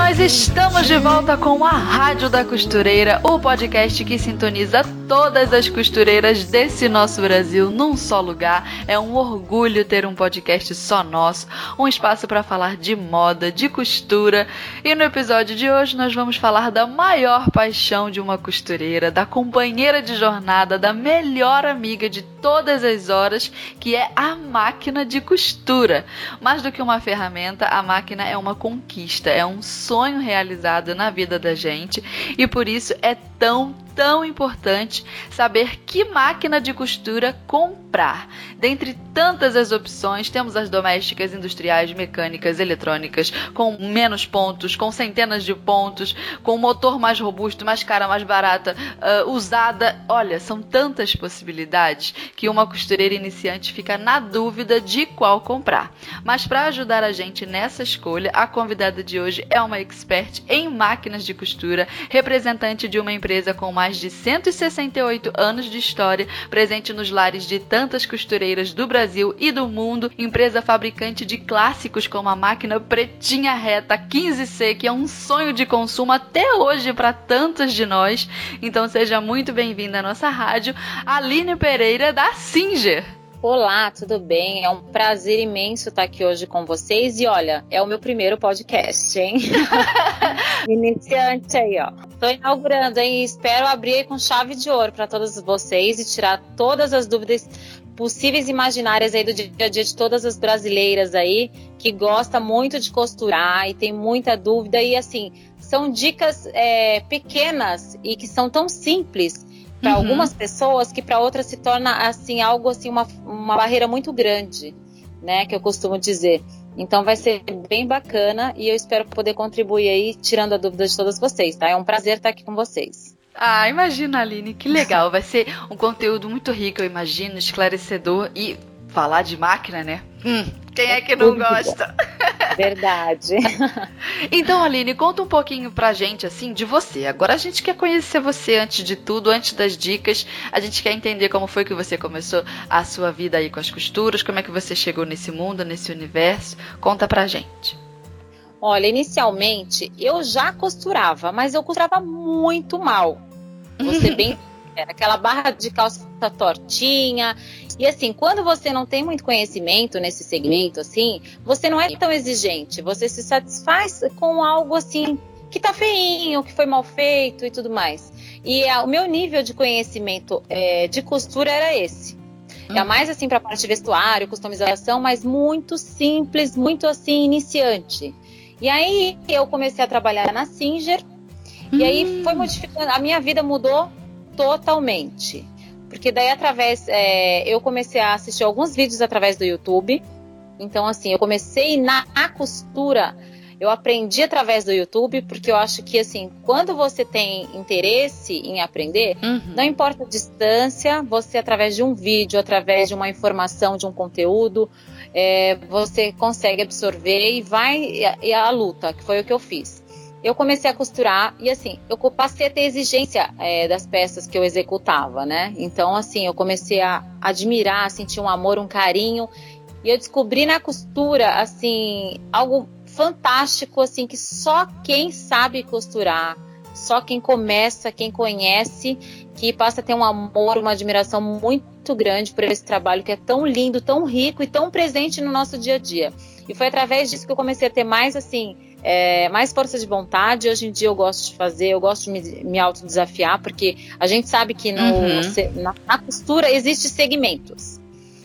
Nós estamos de volta com a Rádio da Costureira, o podcast que sintoniza todas as costureiras desse nosso Brasil num só lugar. É um orgulho ter um podcast só nosso, um espaço para falar de moda, de costura. E no episódio de hoje nós vamos falar da maior paixão de uma costureira, da companheira de jornada, da melhor amiga de todas as horas, que é a máquina de costura. Mais do que uma ferramenta, a máquina é uma conquista, é um sonho realizado na vida da gente e por isso é tão, tão importante saber que máquina de costura comprar. Dentre tantas as opções, temos as domésticas, industriais, mecânicas, eletrônicas, com menos pontos, com centenas de pontos, com motor mais robusto, mais cara, mais barata, uh, usada. Olha, são tantas possibilidades que uma costureira iniciante fica na dúvida de qual comprar. Mas para ajudar a gente nessa escolha, a convidada de hoje é uma expert em máquinas de costura, representante de uma empresa com mais de 168 anos de história, presente nos lares de tantas costureiras do Brasil e do mundo, empresa fabricante de clássicos como a máquina pretinha reta 15C, que é um sonho de consumo até hoje para tantos de nós. Então seja muito bem-vinda à nossa rádio, Aline Pereira da Singer. Olá, tudo bem? É um prazer imenso estar aqui hoje com vocês. E olha, é o meu primeiro podcast, hein? Iniciante aí, ó. Estou inaugurando, hein? Espero abrir com chave de ouro para todos vocês e tirar todas as dúvidas possíveis e imaginárias aí do dia a dia de todas as brasileiras aí que gosta muito de costurar e tem muita dúvida e assim são dicas é, pequenas e que são tão simples para uhum. algumas pessoas que para outras se torna assim algo assim uma, uma barreira muito grande, né, que eu costumo dizer. Então vai ser bem bacana e eu espero poder contribuir aí tirando a dúvida de todas vocês, tá? É um prazer estar aqui com vocês. Ah, imagina, Aline, que legal. Vai ser um conteúdo muito rico, eu imagino, esclarecedor e falar de máquina, né? Hum, quem é que não gosta? Verdade. então, Aline, conta um pouquinho pra gente, assim, de você. Agora a gente quer conhecer você antes de tudo, antes das dicas. A gente quer entender como foi que você começou a sua vida aí com as costuras, como é que você chegou nesse mundo, nesse universo. Conta pra gente. Olha, inicialmente eu já costurava, mas eu costurava muito mal. Vou ser bem era aquela barra de calça tortinha. E assim, quando você não tem muito conhecimento nesse segmento, assim, você não é tão exigente. Você se satisfaz com algo assim que tá feinho, que foi mal feito e tudo mais. E a, o meu nível de conhecimento é, de costura era esse. É mais assim para parte de vestuário, customização, mas muito simples, muito assim iniciante. E aí eu comecei a trabalhar na Singer. Uhum. E aí foi hum. modificando, a minha vida mudou totalmente. Porque daí através é, eu comecei a assistir alguns vídeos através do YouTube. Então, assim, eu comecei na costura. Eu aprendi através do YouTube, porque eu acho que, assim, quando você tem interesse em aprender, uhum. não importa a distância, você, através de um vídeo, através de uma informação, de um conteúdo, é, você consegue absorver e vai e a, e a luta, que foi o que eu fiz eu comecei a costurar e assim, eu passei a ter exigência é, das peças que eu executava, né? Então, assim, eu comecei a admirar, a sentir um amor, um carinho. E eu descobri na costura, assim, algo fantástico, assim, que só quem sabe costurar, só quem começa, quem conhece, que passa a ter um amor, uma admiração muito grande por esse trabalho que é tão lindo, tão rico e tão presente no nosso dia a dia. E foi através disso que eu comecei a ter mais, assim, é, mais força de vontade. Hoje em dia eu gosto de fazer, eu gosto de me, me autodesafiar, porque a gente sabe que no, uhum. na, na, costura existe segmentos.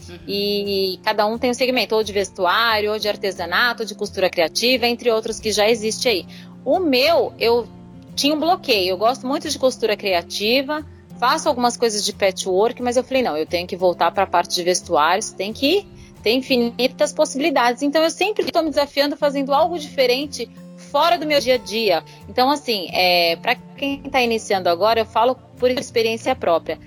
Uhum. E cada um tem um segmento, ou de vestuário, ou de artesanato, ou de costura criativa, entre outros que já existe aí. O meu, eu tinha um bloqueio. Eu gosto muito de costura criativa, faço algumas coisas de patchwork, mas eu falei, não, eu tenho que voltar para a parte de vestuários, tem que tem infinitas possibilidades. Então eu sempre estou me desafiando fazendo algo diferente fora do meu dia a dia. Então, assim, é, para quem está iniciando agora, eu falo por experiência própria.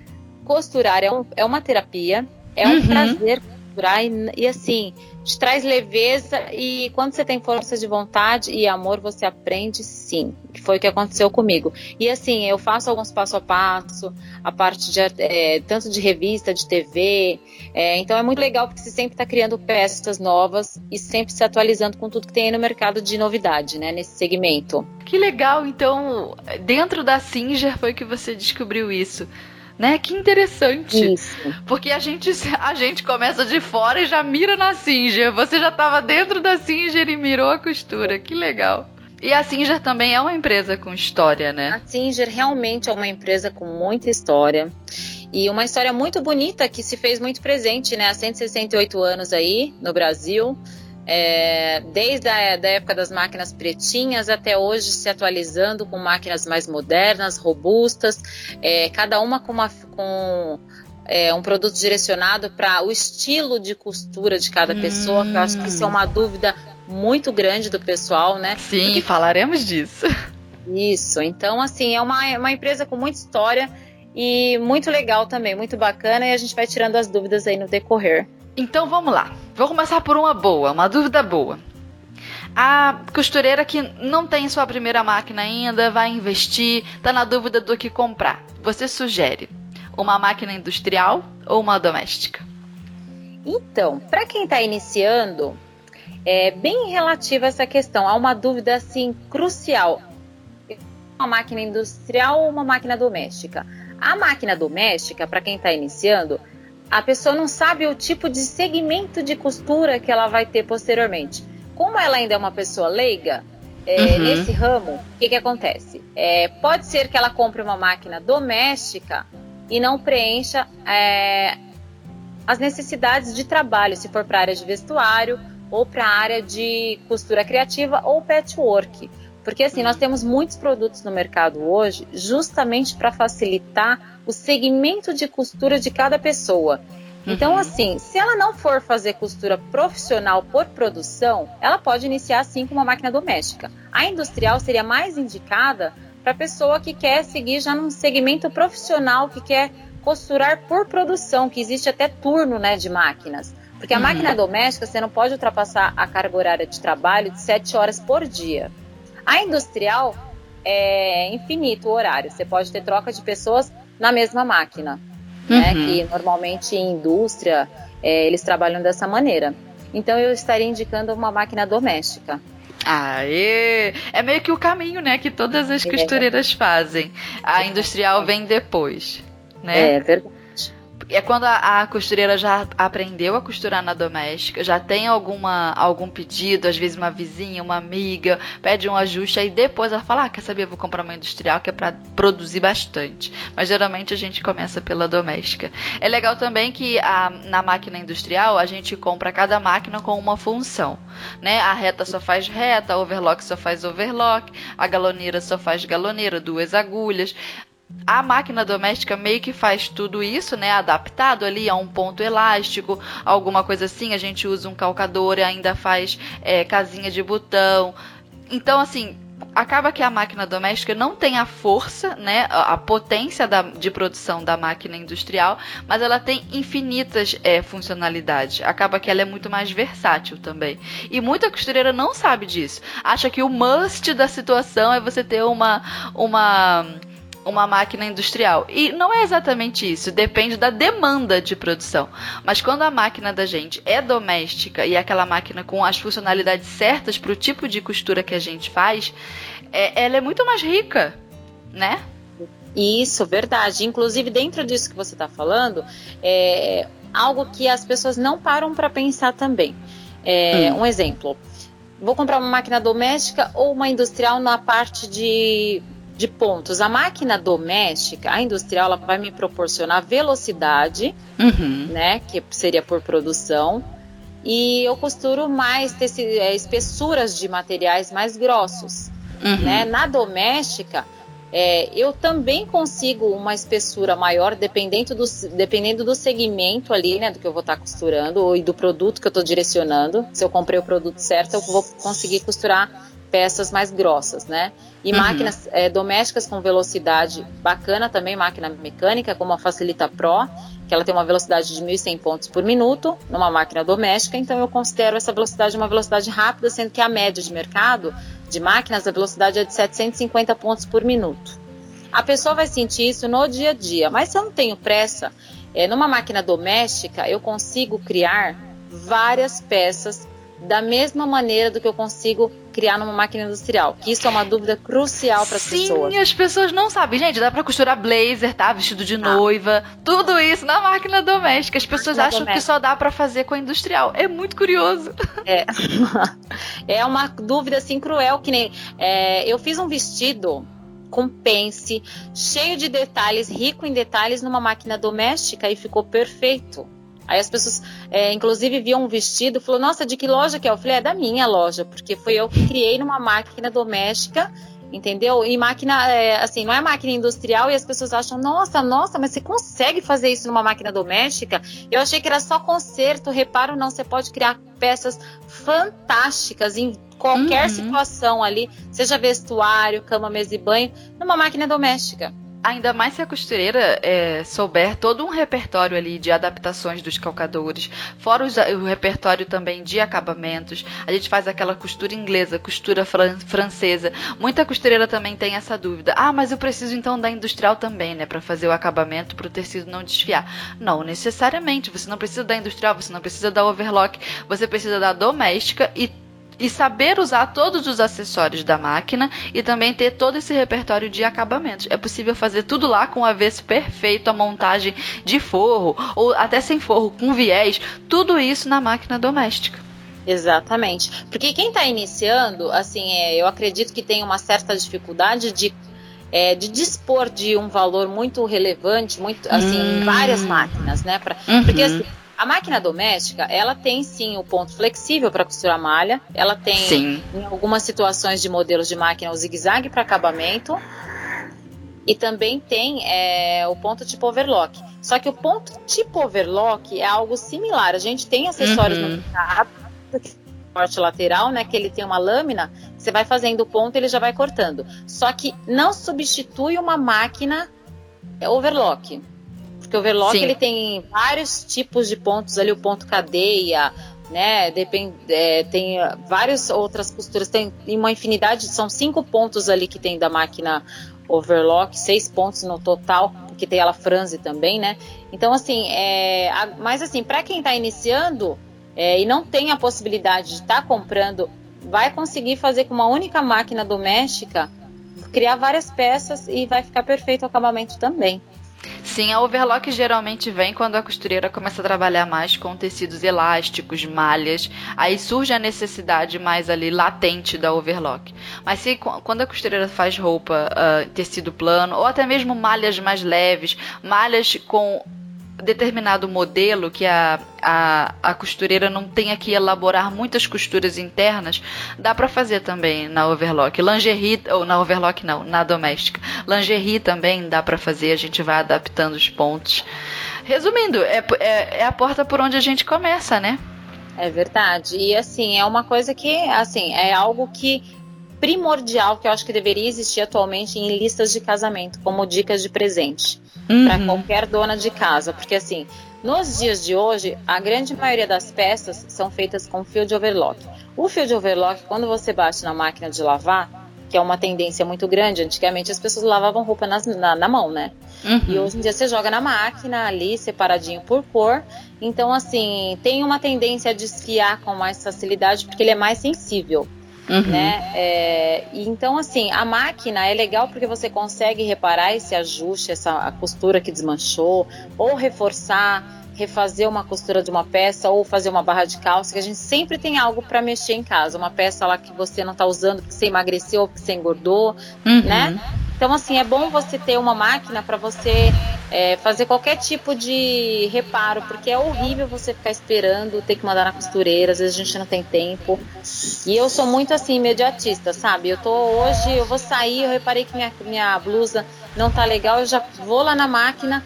Costurar é, um, é uma terapia, é um uhum. prazer e, e assim, te traz leveza e quando você tem força de vontade e amor, você aprende sim. Que foi o que aconteceu comigo. E assim, eu faço alguns passo a passo, a parte de é, tanto de revista, de TV. É, então é muito legal porque você sempre está criando peças novas e sempre se atualizando com tudo que tem aí no mercado de novidade, né? Nesse segmento. Que legal, então, dentro da Singer foi que você descobriu isso né? Que interessante. Isso. Porque a gente, a gente começa de fora e já mira na Singer. Você já estava dentro da Singer e mirou a costura. Que legal. E a Singer também é uma empresa com história, né? A Singer realmente é uma empresa com muita história. E uma história muito bonita que se fez muito presente, né? Há 168 anos aí no Brasil é, desde a da época das máquinas pretinhas até hoje se atualizando com máquinas mais modernas, robustas, é, cada uma com, uma, com é, um produto direcionado para o estilo de costura de cada pessoa, hum. que eu acho que isso é uma dúvida muito grande do pessoal, né? Sim, Porque... falaremos disso. Isso, então assim, é uma, uma empresa com muita história e muito legal também, muito bacana, e a gente vai tirando as dúvidas aí no decorrer. Então vamos lá. Vou começar por uma boa, uma dúvida boa. A costureira que não tem sua primeira máquina ainda, vai investir, está na dúvida do que comprar. Você sugere uma máquina industrial ou uma doméstica? Então, para quem está iniciando, é bem relativa essa questão. Há uma dúvida assim crucial: uma máquina industrial ou uma máquina doméstica? A máquina doméstica, para quem está iniciando, a pessoa não sabe o tipo de segmento de costura que ela vai ter posteriormente. Como ela ainda é uma pessoa leiga é, uhum. nesse ramo, o que, que acontece? É, pode ser que ela compre uma máquina doméstica e não preencha é, as necessidades de trabalho, se for para a área de vestuário ou para a área de costura criativa ou patchwork. Porque assim, nós temos muitos produtos no mercado hoje justamente para facilitar o segmento de costura de cada pessoa. Então, uhum. assim, se ela não for fazer costura profissional por produção, ela pode iniciar assim com uma máquina doméstica. A industrial seria mais indicada para a pessoa que quer seguir já num segmento profissional, que quer costurar por produção, que existe até turno né, de máquinas. Porque a uhum. máquina doméstica você não pode ultrapassar a carga horária de trabalho de 7 horas por dia. A industrial é infinito o horário. Você pode ter troca de pessoas na mesma máquina, né? uhum. né? Que normalmente em indústria é, eles trabalham dessa maneira. Então eu estaria indicando uma máquina doméstica. Aê! É meio que o caminho, né? Que todas as é. costureiras fazem. A industrial vem depois, né? É verdade é quando a, a, costureira já aprendeu a costurar na doméstica, já tem alguma algum pedido, às vezes uma vizinha, uma amiga, pede um ajuste, aí depois ela fala, ah, quer saber, vou comprar uma industrial que é para produzir bastante. Mas geralmente a gente começa pela doméstica. É legal também que a, na máquina industrial a gente compra cada máquina com uma função, né? A reta só faz reta, a overlock só faz overlock, a galoneira só faz galoneira, duas agulhas a máquina doméstica meio que faz tudo isso, né? Adaptado ali a um ponto elástico, alguma coisa assim. A gente usa um calcador e ainda faz é, casinha de botão. Então, assim, acaba que a máquina doméstica não tem a força, né, a potência da, de produção da máquina industrial, mas ela tem infinitas é, funcionalidades. Acaba que ela é muito mais versátil também. E muita costureira não sabe disso. Acha que o must da situação é você ter uma uma uma máquina industrial. E não é exatamente isso, depende da demanda de produção. Mas quando a máquina da gente é doméstica e é aquela máquina com as funcionalidades certas para o tipo de costura que a gente faz, é, ela é muito mais rica, né? Isso, verdade. Inclusive, dentro disso que você está falando, é algo que as pessoas não param para pensar também. É, hum. Um exemplo. Vou comprar uma máquina doméstica ou uma industrial na parte de de pontos. A máquina doméstica, a industrial, ela vai me proporcionar velocidade, uhum. né? Que seria por produção. E eu costuro mais teci, é, espessuras de materiais mais grossos. Uhum. Né? Na doméstica, é, eu também consigo uma espessura maior dependendo do, dependendo do segmento ali, né, do que eu vou estar costurando ou do produto que eu estou direcionando. Se eu comprei o produto certo, eu vou conseguir costurar peças mais grossas, né? E uhum. máquinas é, domésticas com velocidade bacana também, máquina mecânica, como a Facilita Pro, que ela tem uma velocidade de 1.100 pontos por minuto numa máquina doméstica, então eu considero essa velocidade uma velocidade rápida, sendo que a média de mercado de máquinas, a velocidade é de 750 pontos por minuto. A pessoa vai sentir isso no dia a dia, mas se eu não tenho pressa, é, numa máquina doméstica eu consigo criar várias peças da mesma maneira do que eu consigo criar numa máquina industrial. Que isso é uma dúvida crucial para as pessoas. Sim, as pessoas não sabem. Gente, dá para costurar blazer, tá? Vestido de ah. noiva, tudo isso na máquina doméstica. As pessoas máquina acham doméstica. que só dá para fazer com a industrial. É muito curioso. É, é uma dúvida assim cruel que nem é, eu fiz um vestido com pence, cheio de detalhes, rico em detalhes numa máquina doméstica e ficou perfeito. Aí as pessoas, é, inclusive, viam um vestido falou, nossa, de que loja que é? Eu falei, é da minha loja, porque foi eu que criei numa máquina doméstica, entendeu? E máquina, é, assim, não é máquina industrial e as pessoas acham, nossa, nossa, mas você consegue fazer isso numa máquina doméstica? Eu achei que era só conserto, reparo não, você pode criar peças fantásticas em qualquer uhum. situação ali, seja vestuário, cama, mesa e banho, numa máquina doméstica. Ainda mais se a costureira é, souber todo um repertório ali de adaptações dos calcadores, fora os, o repertório também de acabamentos. A gente faz aquela costura inglesa, costura fran francesa. Muita costureira também tem essa dúvida. Ah, mas eu preciso então da industrial também, né, para fazer o acabamento para o tecido não desfiar. Não necessariamente. Você não precisa da industrial, você não precisa da overlock, você precisa da doméstica e e saber usar todos os acessórios da máquina e também ter todo esse repertório de acabamentos. É possível fazer tudo lá com o avesso perfeito, a montagem de forro ou até sem forro, com viés, tudo isso na máquina doméstica. Exatamente. Porque quem está iniciando, assim, é, eu acredito que tem uma certa dificuldade de, é, de dispor de um valor muito relevante, muito, assim, hum. em várias máquinas, né? Pra, uhum. Porque assim, a máquina doméstica, ela tem sim o ponto flexível para costurar malha, ela tem sim. em algumas situações de modelos de máquina o zigue-zague para acabamento e também tem é, o ponto tipo overlock. Só que o ponto tipo overlock é algo similar. A gente tem acessórios uhum. no mercado, corte lateral, né, que ele tem uma lâmina, você vai fazendo o ponto, ele já vai cortando. Só que não substitui uma máquina overlock. Porque o overlock Sim. ele tem vários tipos de pontos ali, o ponto cadeia, né? Depende, é, tem várias outras costuras, tem uma infinidade, são cinco pontos ali que tem da máquina overlock, seis pontos no total, porque tem ela franze também, né? Então, assim, é, a, mas assim, para quem está iniciando é, e não tem a possibilidade de estar tá comprando, vai conseguir fazer com uma única máquina doméstica, criar várias peças e vai ficar perfeito o acabamento também. Sim, a overlock geralmente vem quando a costureira começa a trabalhar mais com tecidos elásticos, malhas. Aí surge a necessidade mais ali latente da overlock. Mas se quando a costureira faz roupa uh, tecido plano ou até mesmo malhas mais leves, malhas com determinado modelo que a, a, a costureira não tenha que elaborar muitas costuras internas, dá para fazer também na overlock. Lingerie, ou na overlock não, na doméstica. Lingerie também dá para fazer, a gente vai adaptando os pontos. Resumindo, é, é, é a porta por onde a gente começa, né? É verdade. E assim, é uma coisa que, assim, é algo que primordial que eu acho que deveria existir atualmente em listas de casamento, como dicas de presente uhum. para qualquer dona de casa, porque assim, nos dias de hoje, a grande maioria das peças são feitas com fio de overlock. O fio de overlock, quando você bate na máquina de lavar, que é uma tendência muito grande, antigamente as pessoas lavavam roupa nas, na, na, mão, né? Uhum. E hoje em dia você joga na máquina ali, separadinho por cor. Então, assim, tem uma tendência a desfiar com mais facilidade, porque ele é mais sensível. Uhum. Né? É, então, assim, a máquina é legal porque você consegue reparar esse ajuste, essa costura que desmanchou, ou reforçar, refazer uma costura de uma peça, ou fazer uma barra de calça, que a gente sempre tem algo para mexer em casa. Uma peça lá que você não está usando porque você emagreceu ou porque você engordou, uhum. né? Então, assim, é bom você ter uma máquina para você é, fazer qualquer tipo de reparo, porque é horrível você ficar esperando, ter que mandar na costureira, às vezes a gente não tem tempo. E eu sou muito assim, imediatista, sabe? Eu tô hoje, eu vou sair, eu reparei que minha, minha blusa não tá legal, eu já vou lá na máquina,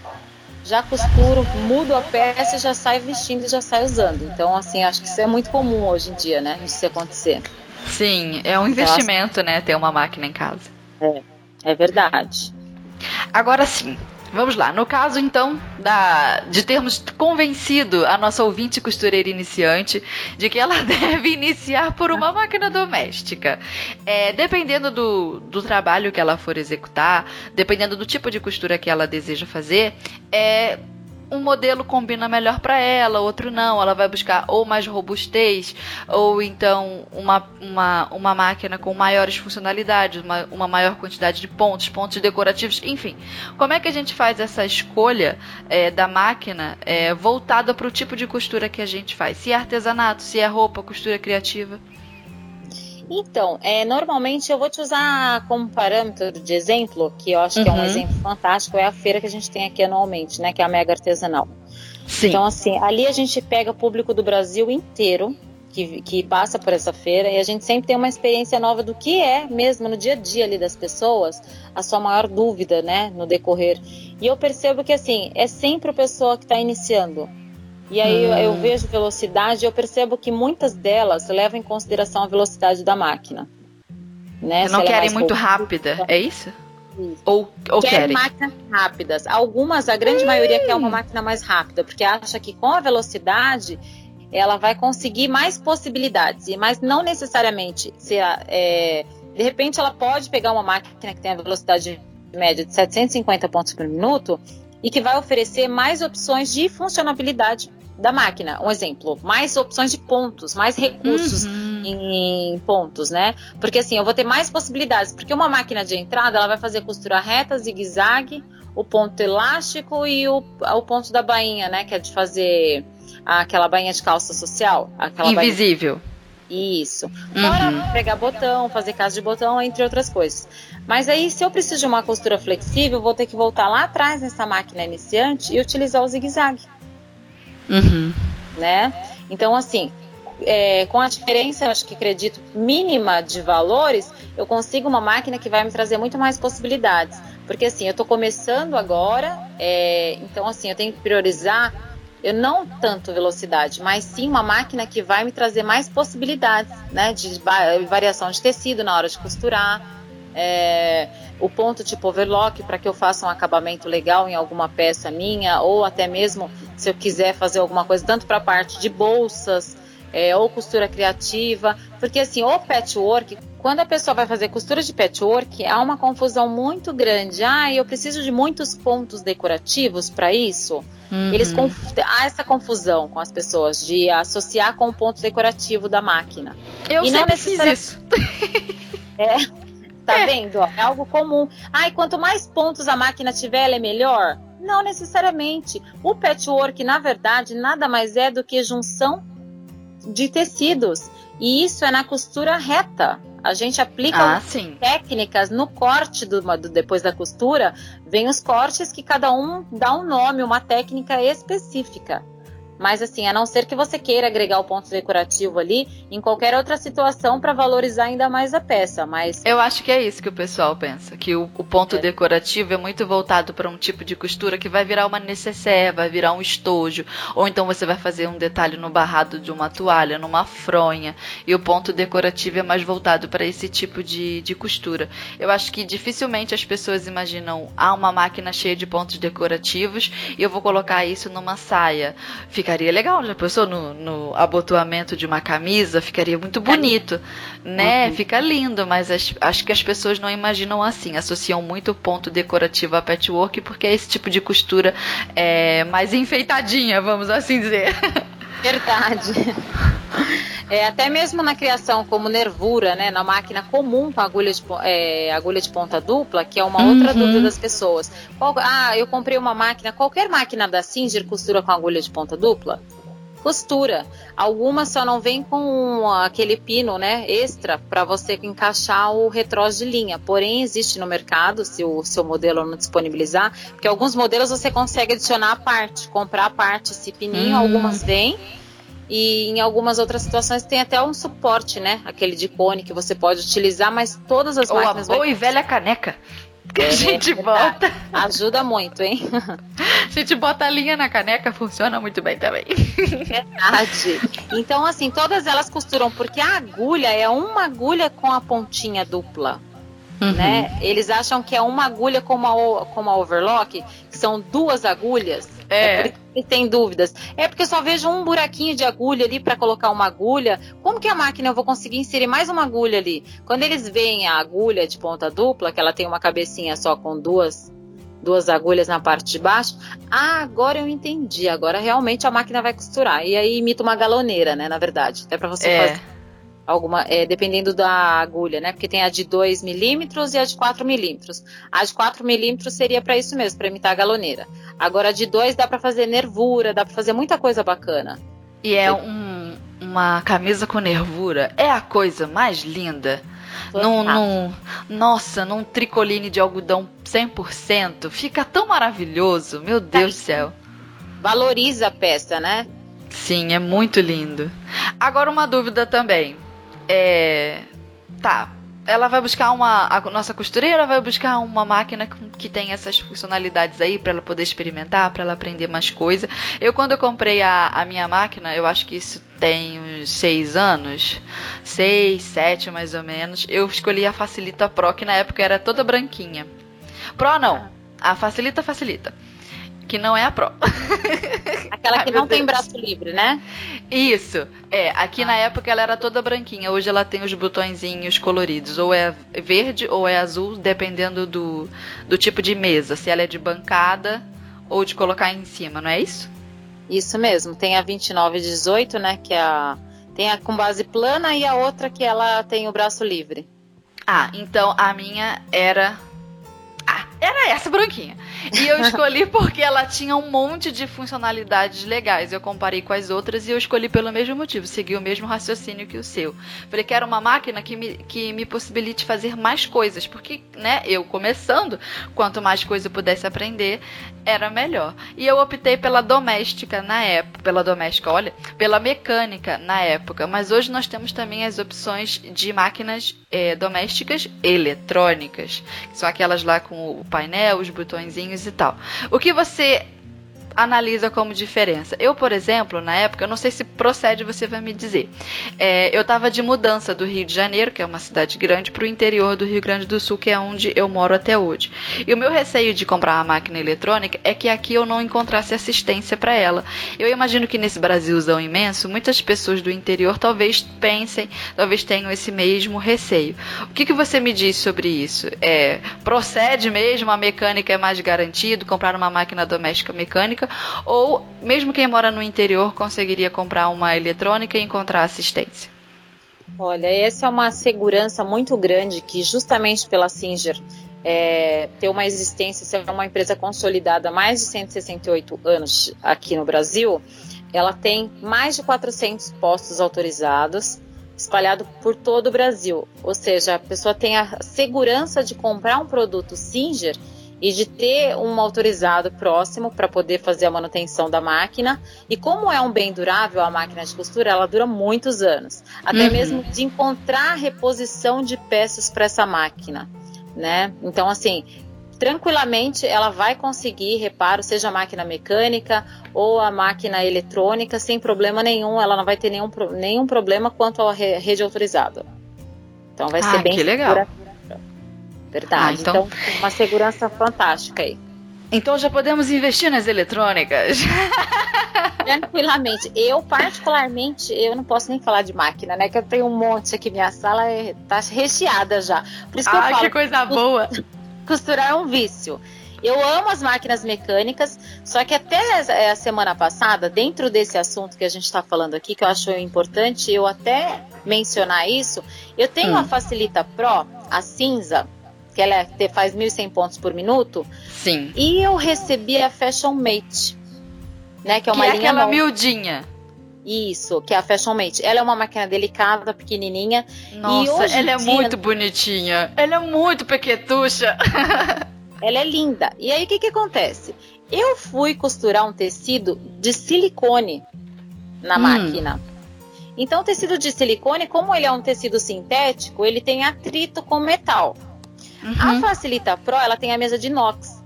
já costuro, mudo a peça, já saio vestindo e já saio usando. Então, assim, acho que isso é muito comum hoje em dia, né? Isso acontecer. Sim, é um investimento, né, ter uma máquina em casa. É, é verdade. Agora sim, Vamos lá. No caso, então, da, de termos convencido a nossa ouvinte costureira iniciante de que ela deve iniciar por uma máquina doméstica. É, dependendo do, do trabalho que ela for executar, dependendo do tipo de costura que ela deseja fazer, é, um modelo combina melhor para ela, outro não. Ela vai buscar ou mais robustez, ou então uma, uma, uma máquina com maiores funcionalidades, uma, uma maior quantidade de pontos, pontos decorativos, enfim. Como é que a gente faz essa escolha é, da máquina é, voltada para o tipo de costura que a gente faz? Se é artesanato, se é roupa, costura criativa? Então, é, normalmente eu vou te usar como parâmetro de exemplo, que eu acho uhum. que é um uhum. exemplo fantástico, é a feira que a gente tem aqui anualmente, né? Que é a Mega Artesanal. Sim. Então, assim, ali a gente pega o público do Brasil inteiro que, que passa por essa feira e a gente sempre tem uma experiência nova do que é mesmo no dia a dia ali das pessoas, a sua maior dúvida, né, no decorrer. E eu percebo que, assim, é sempre a pessoa que está iniciando. E aí hum. eu, eu, vejo velocidade e eu percebo que muitas delas levam em consideração a velocidade da máquina. Né? Não é querem é muito rápida, é isso? isso. Ou, ou querem, querem máquinas rápidas. Algumas, a grande maioria quer uma máquina mais rápida, porque acha que com a velocidade ela vai conseguir mais possibilidades, mas não necessariamente. Se é, de repente ela pode pegar uma máquina que tem a velocidade média de 750 pontos por minuto e que vai oferecer mais opções de funcionabilidade da máquina. Um exemplo, mais opções de pontos, mais recursos uhum. em pontos, né? Porque assim, eu vou ter mais possibilidades, porque uma máquina de entrada, ela vai fazer costura reta, zigue-zague, o ponto elástico e o, o ponto da bainha, né? Que é de fazer aquela bainha de calça social. Invisível. Bainha... Isso. Fora uhum. pegar botão, fazer casa de botão, entre outras coisas. Mas aí, se eu preciso de uma costura flexível, vou ter que voltar lá atrás nessa máquina iniciante e utilizar o zigue-zague. Uhum. Né? Então, assim, é, com a diferença, acho que acredito, mínima de valores, eu consigo uma máquina que vai me trazer muito mais possibilidades. Porque assim, eu estou começando agora, é, então assim, eu tenho que priorizar, eu não tanto velocidade, mas sim uma máquina que vai me trazer mais possibilidades, né? De variação de tecido na hora de costurar. É, o ponto tipo overlock para que eu faça um acabamento legal em alguma peça minha, ou até mesmo se eu quiser fazer alguma coisa, tanto para a parte de bolsas é, ou costura criativa, porque assim, o patchwork, quando a pessoa vai fazer costura de patchwork, há uma confusão muito grande. Ah, eu preciso de muitos pontos decorativos para isso. Uhum. Eles há essa confusão com as pessoas de associar com o ponto decorativo da máquina. Eu e sempre não fiz isso. é. Tá é. vendo? É algo comum. Ai, quanto mais pontos a máquina tiver, ela é melhor? Não necessariamente. O patchwork, na verdade, nada mais é do que junção de tecidos. E isso é na costura reta. A gente aplica ah, técnicas no corte do, do, depois da costura. Vem os cortes que cada um dá um nome, uma técnica específica. Mas assim, a não ser que você queira agregar o ponto decorativo ali em qualquer outra situação para valorizar ainda mais a peça, mas Eu acho que é isso que o pessoal pensa, que o, o ponto é. decorativo é muito voltado para um tipo de costura que vai virar uma necessaire, vai virar um estojo, ou então você vai fazer um detalhe no barrado de uma toalha, numa fronha, e o ponto decorativo é mais voltado para esse tipo de, de costura. Eu acho que dificilmente as pessoas imaginam, ah, uma máquina cheia de pontos decorativos e eu vou colocar isso numa saia. Fica ficaria legal, já pensou no, no abotoamento de uma camisa? Ficaria muito bonito, né? Uhum. Fica lindo, mas as, acho que as pessoas não imaginam assim, associam muito ponto decorativo a patchwork, porque é esse tipo de costura é, mais enfeitadinha, vamos assim dizer. Verdade. É, até mesmo na criação como nervura, né, na máquina comum com agulha de, é, agulha de ponta dupla, que é uma uhum. outra dúvida das pessoas. Qual, ah, eu comprei uma máquina, qualquer máquina da Singer costura com agulha de ponta dupla? Costura. Algumas só não vem com aquele pino, né, extra para você encaixar o retrós de linha. Porém, existe no mercado, se o seu modelo não disponibilizar, porque alguns modelos você consegue adicionar a parte, comprar a parte, esse pininho, uhum. algumas vêm e em algumas outras situações tem até um suporte, né? Aquele de cone que você pode utilizar, mas todas as Ou máquinas. A boa vai... e velha caneca. Que a é, gente é bota. Ajuda muito, hein? A gente bota a linha na caneca, funciona muito bem também. Verdade. Então, assim, todas elas costuram, porque a agulha é uma agulha com a pontinha dupla. Uhum. Né? Eles acham que é uma agulha como a, como a overlock, que são duas agulhas. É. é por tem dúvidas. É porque eu só vejo um buraquinho de agulha ali para colocar uma agulha. Como que a máquina eu vou conseguir inserir mais uma agulha ali? Quando eles veem a agulha de ponta dupla, que ela tem uma cabecinha só com duas duas agulhas na parte de baixo. Ah, agora eu entendi. Agora realmente a máquina vai costurar. E aí imita uma galoneira, né? Na verdade. Até para você é. fazer alguma, é, dependendo da agulha, né? Porque tem a de 2 milímetros e a de 4 milímetros. A de 4 milímetros seria para isso mesmo, para imitar a galoneira. Agora a de 2 dá para fazer nervura, dá para fazer muita coisa bacana. E é um, uma camisa com nervura, é a coisa mais linda. Num, num, nossa, num tricoline de algodão 100%, fica tão maravilhoso, meu Deus do céu. Valoriza a peça, né? Sim, é muito lindo. Agora uma dúvida também. É. Tá. Ela vai buscar uma. A nossa costureira vai buscar uma máquina que tem essas funcionalidades aí para ela poder experimentar, para ela aprender mais coisa. Eu, quando eu comprei a, a minha máquina, eu acho que isso tem uns seis anos, seis, sete mais ou menos. Eu escolhi a Facilita Pro, que na época era toda branquinha. Pro não, a Facilita Facilita que não é a Pro. Aquela que Ai, não tem braço livre, né? Isso. É, aqui ah. na época ela era toda branquinha. Hoje ela tem os botõezinhos coloridos. Ou é verde ou é azul, dependendo do, do tipo de mesa. Se ela é de bancada ou de colocar em cima, não é isso? Isso mesmo. Tem a 2918, né? Que é a. Tem a com base plana e a outra que ela tem o braço livre. Ah, então a minha era ah, era essa branquinha. E eu escolhi porque ela tinha um monte de funcionalidades legais. Eu comparei com as outras e eu escolhi pelo mesmo motivo, segui o mesmo raciocínio que o seu. Falei que era uma máquina que me, que me possibilite fazer mais coisas, porque, né, eu começando, quanto mais coisa eu pudesse aprender, era melhor. E eu optei pela doméstica na época, pela doméstica, olha, pela mecânica na época. Mas hoje nós temos também as opções de máquinas é, domésticas eletrônicas, que são aquelas lá com o painel, os botõezinhos e tal. O que você analisa como diferença. Eu, por exemplo, na época, eu não sei se procede, você vai me dizer. É, eu estava de mudança do Rio de Janeiro, que é uma cidade grande, para o interior do Rio Grande do Sul, que é onde eu moro até hoje. E o meu receio de comprar uma máquina eletrônica é que aqui eu não encontrasse assistência para ela. Eu imagino que nesse Brasilzão imenso, muitas pessoas do interior talvez pensem, talvez tenham esse mesmo receio. O que, que você me diz sobre isso? É, procede mesmo, a mecânica é mais garantido, comprar uma máquina doméstica mecânica? Ou mesmo quem mora no interior conseguiria comprar uma eletrônica e encontrar assistência? Olha, essa é uma segurança muito grande que justamente pela Singer é, ter uma existência, ser uma empresa consolidada há mais de 168 anos aqui no Brasil, ela tem mais de 400 postos autorizados espalhado por todo o Brasil. Ou seja, a pessoa tem a segurança de comprar um produto Singer e de ter um autorizado próximo para poder fazer a manutenção da máquina. E como é um bem durável, a máquina de costura, ela dura muitos anos. Até uhum. mesmo de encontrar reposição de peças para essa máquina, né? Então, assim, tranquilamente ela vai conseguir reparo, seja a máquina mecânica ou a máquina eletrônica, sem problema nenhum. Ela não vai ter nenhum, nenhum problema quanto à rede autorizada. Então vai ah, ser bem que legal. Verdade. Ah, então... então, uma segurança fantástica aí. Então já podemos investir nas eletrônicas. Tranquilamente. Eu, particularmente, eu não posso nem falar de máquina, né? Que eu tenho um monte aqui, minha sala é, tá recheada já. Por isso que ah, eu falo. que coisa boa! Costurar é um vício. Eu amo as máquinas mecânicas, só que até a semana passada, dentro desse assunto que a gente está falando aqui, que eu acho importante eu até mencionar isso, eu tenho hum. a Facilita Pro, a cinza, que ela é, faz 1.100 pontos por minuto. Sim. E eu recebi a Fashion Mate, né? Que é uma que linha é aquela nova. miudinha. Isso, que é a Fashion Mate. Ela é uma máquina delicada, pequenininha. Nossa, ela é dia... muito bonitinha. Ela é muito pequetucha. ela é linda. E aí, o que que acontece? Eu fui costurar um tecido de silicone na hum. máquina. Então, o tecido de silicone, como ele é um tecido sintético, ele tem atrito com metal. Uhum. A Facilita Pro, ela tem a mesa de inox.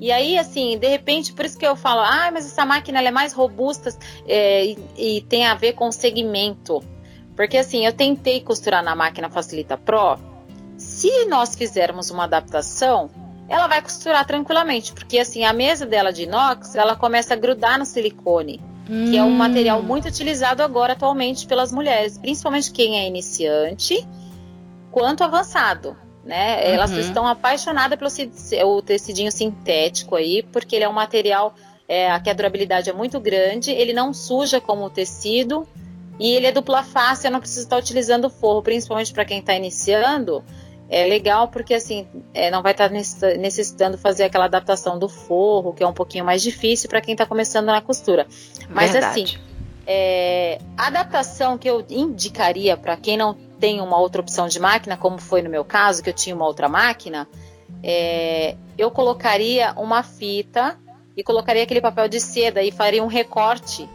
E aí, assim, de repente, por isso que eu falo, ah, mas essa máquina é mais robusta é, e, e, tem a ver com segmento. Porque assim, eu tentei costurar na máquina Facilita Pro. Se nós fizermos uma adaptação, ela vai costurar tranquilamente, porque assim, a mesa dela de inox, ela começa a grudar no silicone, hum. que é um hum. material muito utilizado agora atualmente pelas mulheres, principalmente quem é iniciante, quanto avançado. Né? Uhum. Elas estão apaixonadas pelo tecidinho sintético aí, porque ele é um material é, que a durabilidade é muito grande, ele não suja como o tecido e ele é dupla face, eu não preciso estar utilizando forro, principalmente para quem está iniciando. É legal porque assim é, não vai estar necessitando fazer aquela adaptação do forro, que é um pouquinho mais difícil para quem está começando na costura. Mas Verdade. assim, é, a adaptação que eu indicaria para quem não tem uma outra opção de máquina, como foi no meu caso, que eu tinha uma outra máquina, é, eu colocaria uma fita e colocaria aquele papel de seda e faria um recorte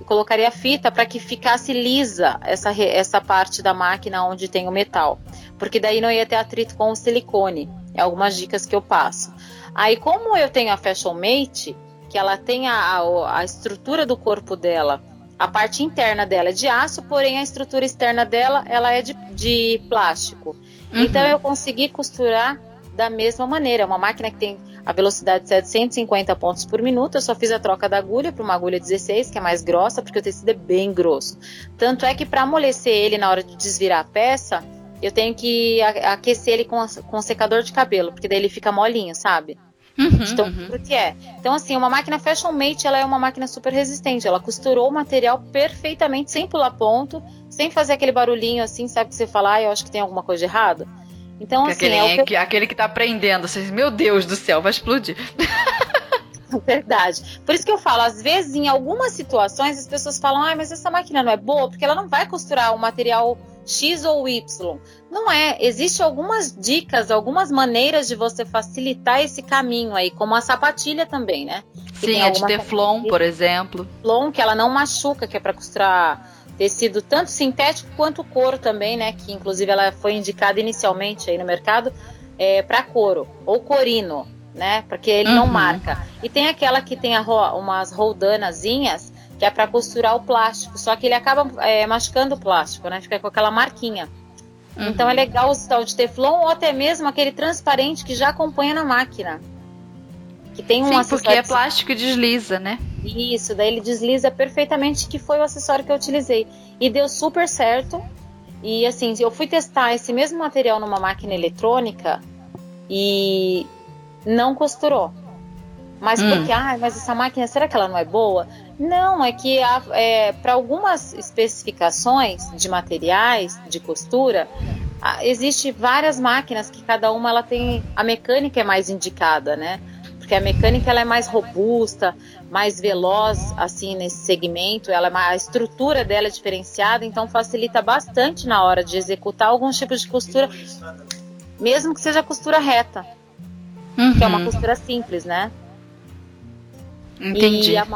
e colocaria a fita para que ficasse lisa essa, essa parte da máquina onde tem o metal, porque daí não ia ter atrito com o silicone. É algumas dicas que eu passo. Aí, como eu tenho a Fashion Mate, que ela tem a, a, a estrutura do corpo dela a parte interna dela é de aço, porém a estrutura externa dela ela é de, de plástico. Uhum. Então eu consegui costurar da mesma maneira. É uma máquina que tem a velocidade de 750 pontos por minuto. Eu só fiz a troca da agulha para uma agulha 16, que é mais grossa, porque o tecido é bem grosso. Tanto é que para amolecer ele na hora de desvirar a peça, eu tenho que aquecer ele com, com secador de cabelo, porque daí ele fica molinho, sabe? Uhum, então, uhum. que é. Então, assim, uma máquina Fashion Mate, ela é uma máquina super resistente. Ela costurou o material perfeitamente, sem pular ponto, sem fazer aquele barulhinho assim, sabe que você fala, ah, eu acho que tem alguma coisa de errado. Então, assim, aquele, é que... aquele que tá aprendendo, vocês, meu Deus do céu, vai explodir. Verdade. Por isso que eu falo, às vezes, em algumas situações, as pessoas falam, ah, mas essa máquina não é boa, porque ela não vai costurar o material X ou Y. Não é. Existem algumas dicas, algumas maneiras de você facilitar esse caminho aí, como a sapatilha também, né? Que Sim, a de Teflon, por exemplo. Teflon, que ela não machuca, que é para costurar tecido tanto sintético quanto couro também, né? Que inclusive ela foi indicada inicialmente aí no mercado é, para couro ou corino, né? Porque ele uhum. não marca. E tem aquela que tem ro umas roldanazinhas que é para costurar o plástico, só que ele acaba é, machucando o plástico, né? Fica com aquela marquinha. Uhum. Então é legal usar o de Teflon ou até mesmo aquele transparente que já acompanha na máquina. Que tem um Sim, porque é plástico e desliza, né? Isso, daí ele desliza perfeitamente, que foi o acessório que eu utilizei. E deu super certo. E assim, eu fui testar esse mesmo material numa máquina eletrônica e não costurou. Mas hum. porque, ah, mas essa máquina, será que ela não é boa? Não, é que é, para algumas especificações de materiais de costura, existe várias máquinas que cada uma ela tem a mecânica é mais indicada, né? Porque a mecânica ela é mais robusta, mais veloz assim nesse segmento, ela é a estrutura dela é diferenciada, então facilita bastante na hora de executar alguns tipos de costura, mesmo que seja costura reta, uhum. que é uma uhum. costura simples, né? Entendi. E a,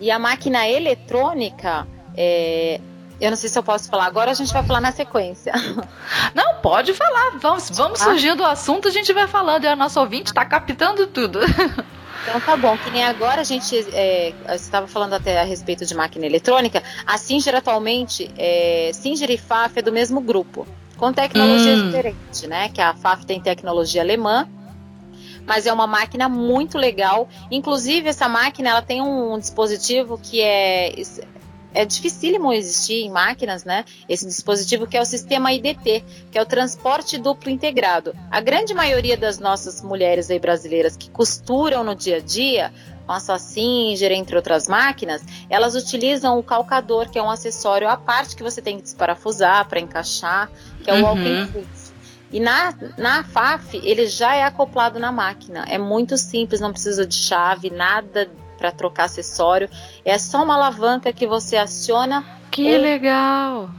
e a máquina eletrônica, é, eu não sei se eu posso falar agora, a gente vai falar na sequência. Não, pode falar. Vamos, vamos ah. surgindo o assunto, a gente vai falando. E a nossa ouvinte está captando tudo. Então tá bom, que nem agora a gente é, estava falando até a respeito de máquina eletrônica. A Singer atualmente, é, Singer e FAF é do mesmo grupo, com tecnologias hum. diferentes, né? Que a FAF tem tecnologia alemã mas é uma máquina muito legal. Inclusive, essa máquina ela tem um dispositivo que é é dificílimo existir em máquinas, né? Esse dispositivo que é o sistema IDT, que é o transporte duplo integrado. A grande maioria das nossas mulheres aí brasileiras que costuram no dia a dia, com a sua Singer, entre outras máquinas, elas utilizam o calcador, que é um acessório à parte que você tem que desparafusar para encaixar, que é o uhum. walking. E na, na FAF, ele já é acoplado na máquina. É muito simples, não precisa de chave, nada para trocar acessório. É só uma alavanca que você aciona. Que legal!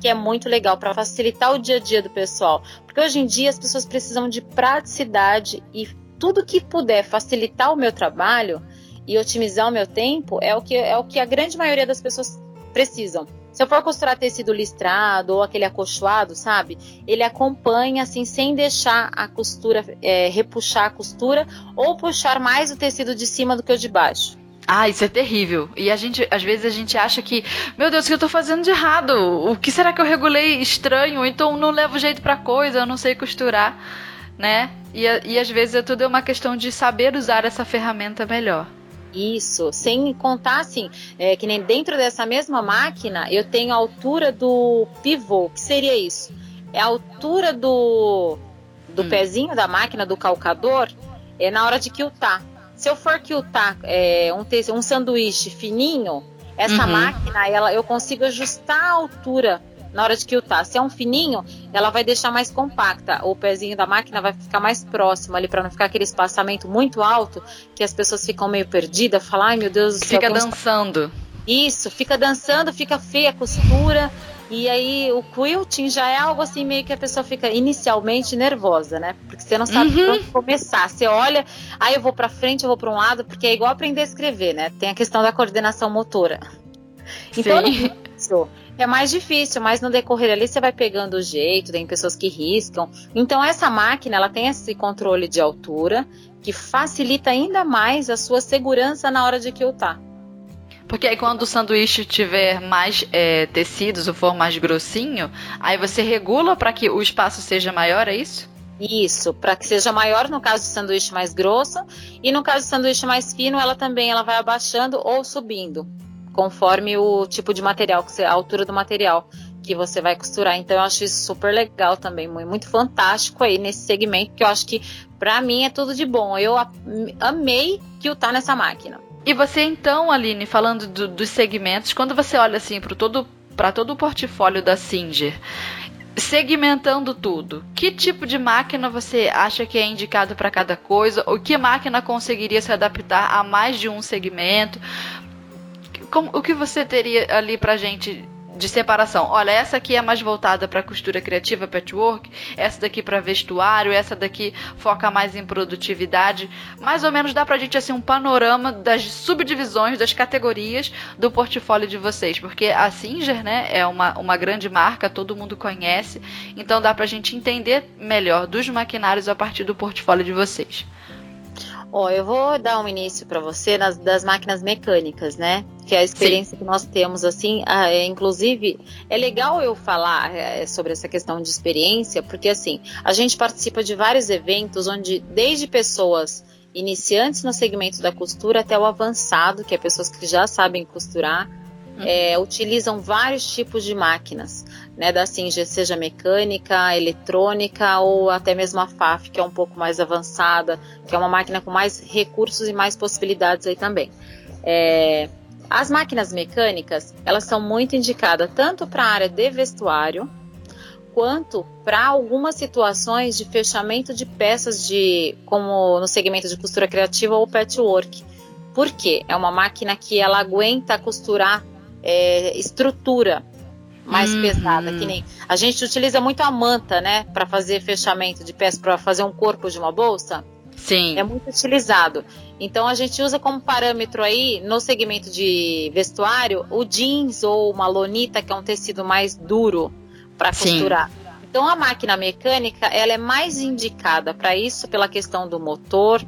Que é muito legal para facilitar o dia a dia do pessoal. Porque hoje em dia as pessoas precisam de praticidade e tudo que puder facilitar o meu trabalho e otimizar o meu tempo é o que, é o que a grande maioria das pessoas precisam Se eu for costurar tecido listrado ou aquele acolchoado, sabe? Ele acompanha assim, sem deixar a costura, é, repuxar a costura ou puxar mais o tecido de cima do que o de baixo. Ah, isso é terrível. E a gente, às vezes a gente acha que, meu Deus, o que eu tô fazendo de errado? O que será que eu regulei estranho? Então não levo jeito pra coisa, eu não sei costurar, né? E, e às vezes é tudo uma questão de saber usar essa ferramenta melhor. Isso, sem contar assim, é, que nem dentro dessa mesma máquina eu tenho a altura do pivô. que seria isso? É a altura do, do hum. pezinho da máquina, do calcador, é na hora de quiltar. Se eu for quiltar é, um, um sanduíche fininho, essa uhum. máquina ela, eu consigo ajustar a altura na hora de quiltar. Se é um fininho, ela vai deixar mais compacta. O pezinho da máquina vai ficar mais próximo ali para não ficar aquele espaçamento muito alto que as pessoas ficam meio perdidas, falam, ai meu Deus do céu. Fica dançando. Isso, fica dançando, fica feia a costura. E aí o quilting já é algo assim meio que a pessoa fica inicialmente nervosa, né? Porque você não sabe uhum. onde começar. Você olha, aí eu vou para frente, eu vou para um lado, porque é igual aprender a escrever, né? Tem a questão da coordenação motora. Então, isso é mais difícil, mas no decorrer ali você vai pegando o jeito, tem pessoas que riscam. Então essa máquina, ela tem esse controle de altura que facilita ainda mais a sua segurança na hora de quiltar. Porque aí quando o sanduíche tiver mais é, tecidos ou for mais grossinho, aí você regula para que o espaço seja maior, é isso? Isso, para que seja maior no caso do sanduíche mais grosso e no caso do sanduíche mais fino, ela também ela vai abaixando ou subindo, conforme o tipo de material, a altura do material que você vai costurar. Então eu acho isso super legal também, muito fantástico aí nesse segmento que eu acho que para mim é tudo de bom. Eu amei que o tá nessa máquina. E você então, Aline, falando do, dos segmentos, quando você olha assim para todo para todo o portfólio da Singer, segmentando tudo, que tipo de máquina você acha que é indicado para cada coisa? Ou que máquina conseguiria se adaptar a mais de um segmento? Como, o que você teria ali para gente de separação. Olha, essa aqui é mais voltada para costura criativa, patchwork, essa daqui para vestuário, essa daqui foca mais em produtividade. Mais ou menos dá pra gente assim um panorama das subdivisões, das categorias do portfólio de vocês, porque a Singer, né, é uma, uma grande marca, todo mundo conhece, então dá pra gente entender melhor dos maquinários a partir do portfólio de vocês. Ó, eu vou dar um início para você nas, das máquinas mecânicas, né? Que é a experiência Sim. que nós temos, assim, ah, é, inclusive, é legal eu falar é, sobre essa questão de experiência, porque, assim, a gente participa de vários eventos onde, desde pessoas iniciantes no segmento da costura até o avançado, que é pessoas que já sabem costurar, é, utilizam vários tipos de máquinas, né, da Singer, seja mecânica, eletrônica ou até mesmo a FAF, que é um pouco mais avançada, que é uma máquina com mais recursos e mais possibilidades aí também. É, as máquinas mecânicas, elas são muito indicadas tanto para a área de vestuário, quanto para algumas situações de fechamento de peças de como no segmento de costura criativa ou patchwork. Por quê? É uma máquina que ela aguenta costurar é, estrutura mais uhum. pesada, que nem a gente utiliza muito a manta, né, para fazer fechamento de peças, para fazer um corpo de uma bolsa. Sim. É muito utilizado. Então a gente usa como parâmetro aí no segmento de vestuário o jeans ou uma lonita, que é um tecido mais duro para costurar. Sim. Então a máquina mecânica ela é mais indicada para isso pela questão do motor,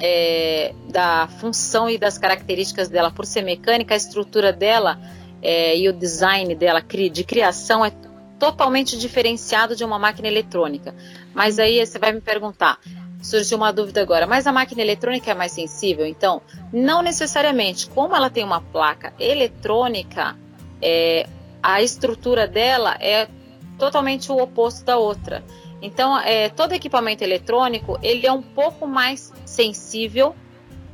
é, da função e das características dela por ser mecânica, a estrutura dela é, e o design dela de criação é totalmente diferenciado de uma máquina eletrônica. Mas aí você vai me perguntar, surgiu uma dúvida agora, mas a máquina eletrônica é mais sensível? Então, não necessariamente. Como ela tem uma placa eletrônica, é, a estrutura dela é totalmente o oposto da outra. Então, é, todo equipamento eletrônico ele é um pouco mais sensível,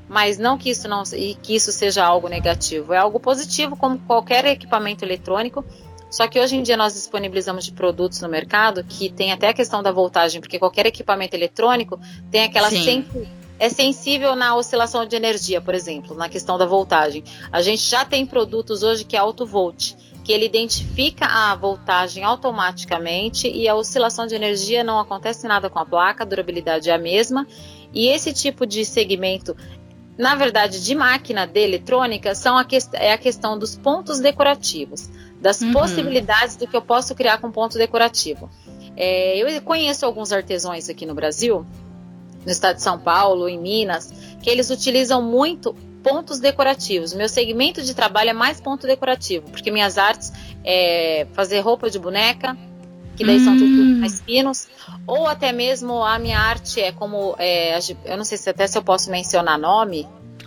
mas não que isso não que isso seja algo negativo. É algo positivo, como qualquer equipamento eletrônico. Só que hoje em dia nós disponibilizamos de produtos no mercado que tem até a questão da voltagem, porque qualquer equipamento eletrônico tem aquela sempre é sensível na oscilação de energia, por exemplo, na questão da voltagem. A gente já tem produtos hoje que é alto volt que ele identifica a voltagem automaticamente e a oscilação de energia não acontece nada com a placa, a durabilidade é a mesma. E esse tipo de segmento, na verdade, de máquina de eletrônica, são a é a questão dos pontos decorativos. das uhum. possibilidades do que eu posso criar com ponto decorativo. É, eu conheço alguns artesãos aqui no Brasil, no estado de São Paulo, em Minas, que eles utilizam muito pontos decorativos. Meu segmento de trabalho é mais ponto decorativo, porque minhas artes é fazer roupa de boneca, que daí hum. são tudo hum. mais finos, ou até mesmo a minha arte é como, é, eu não sei se até se eu posso mencionar nome.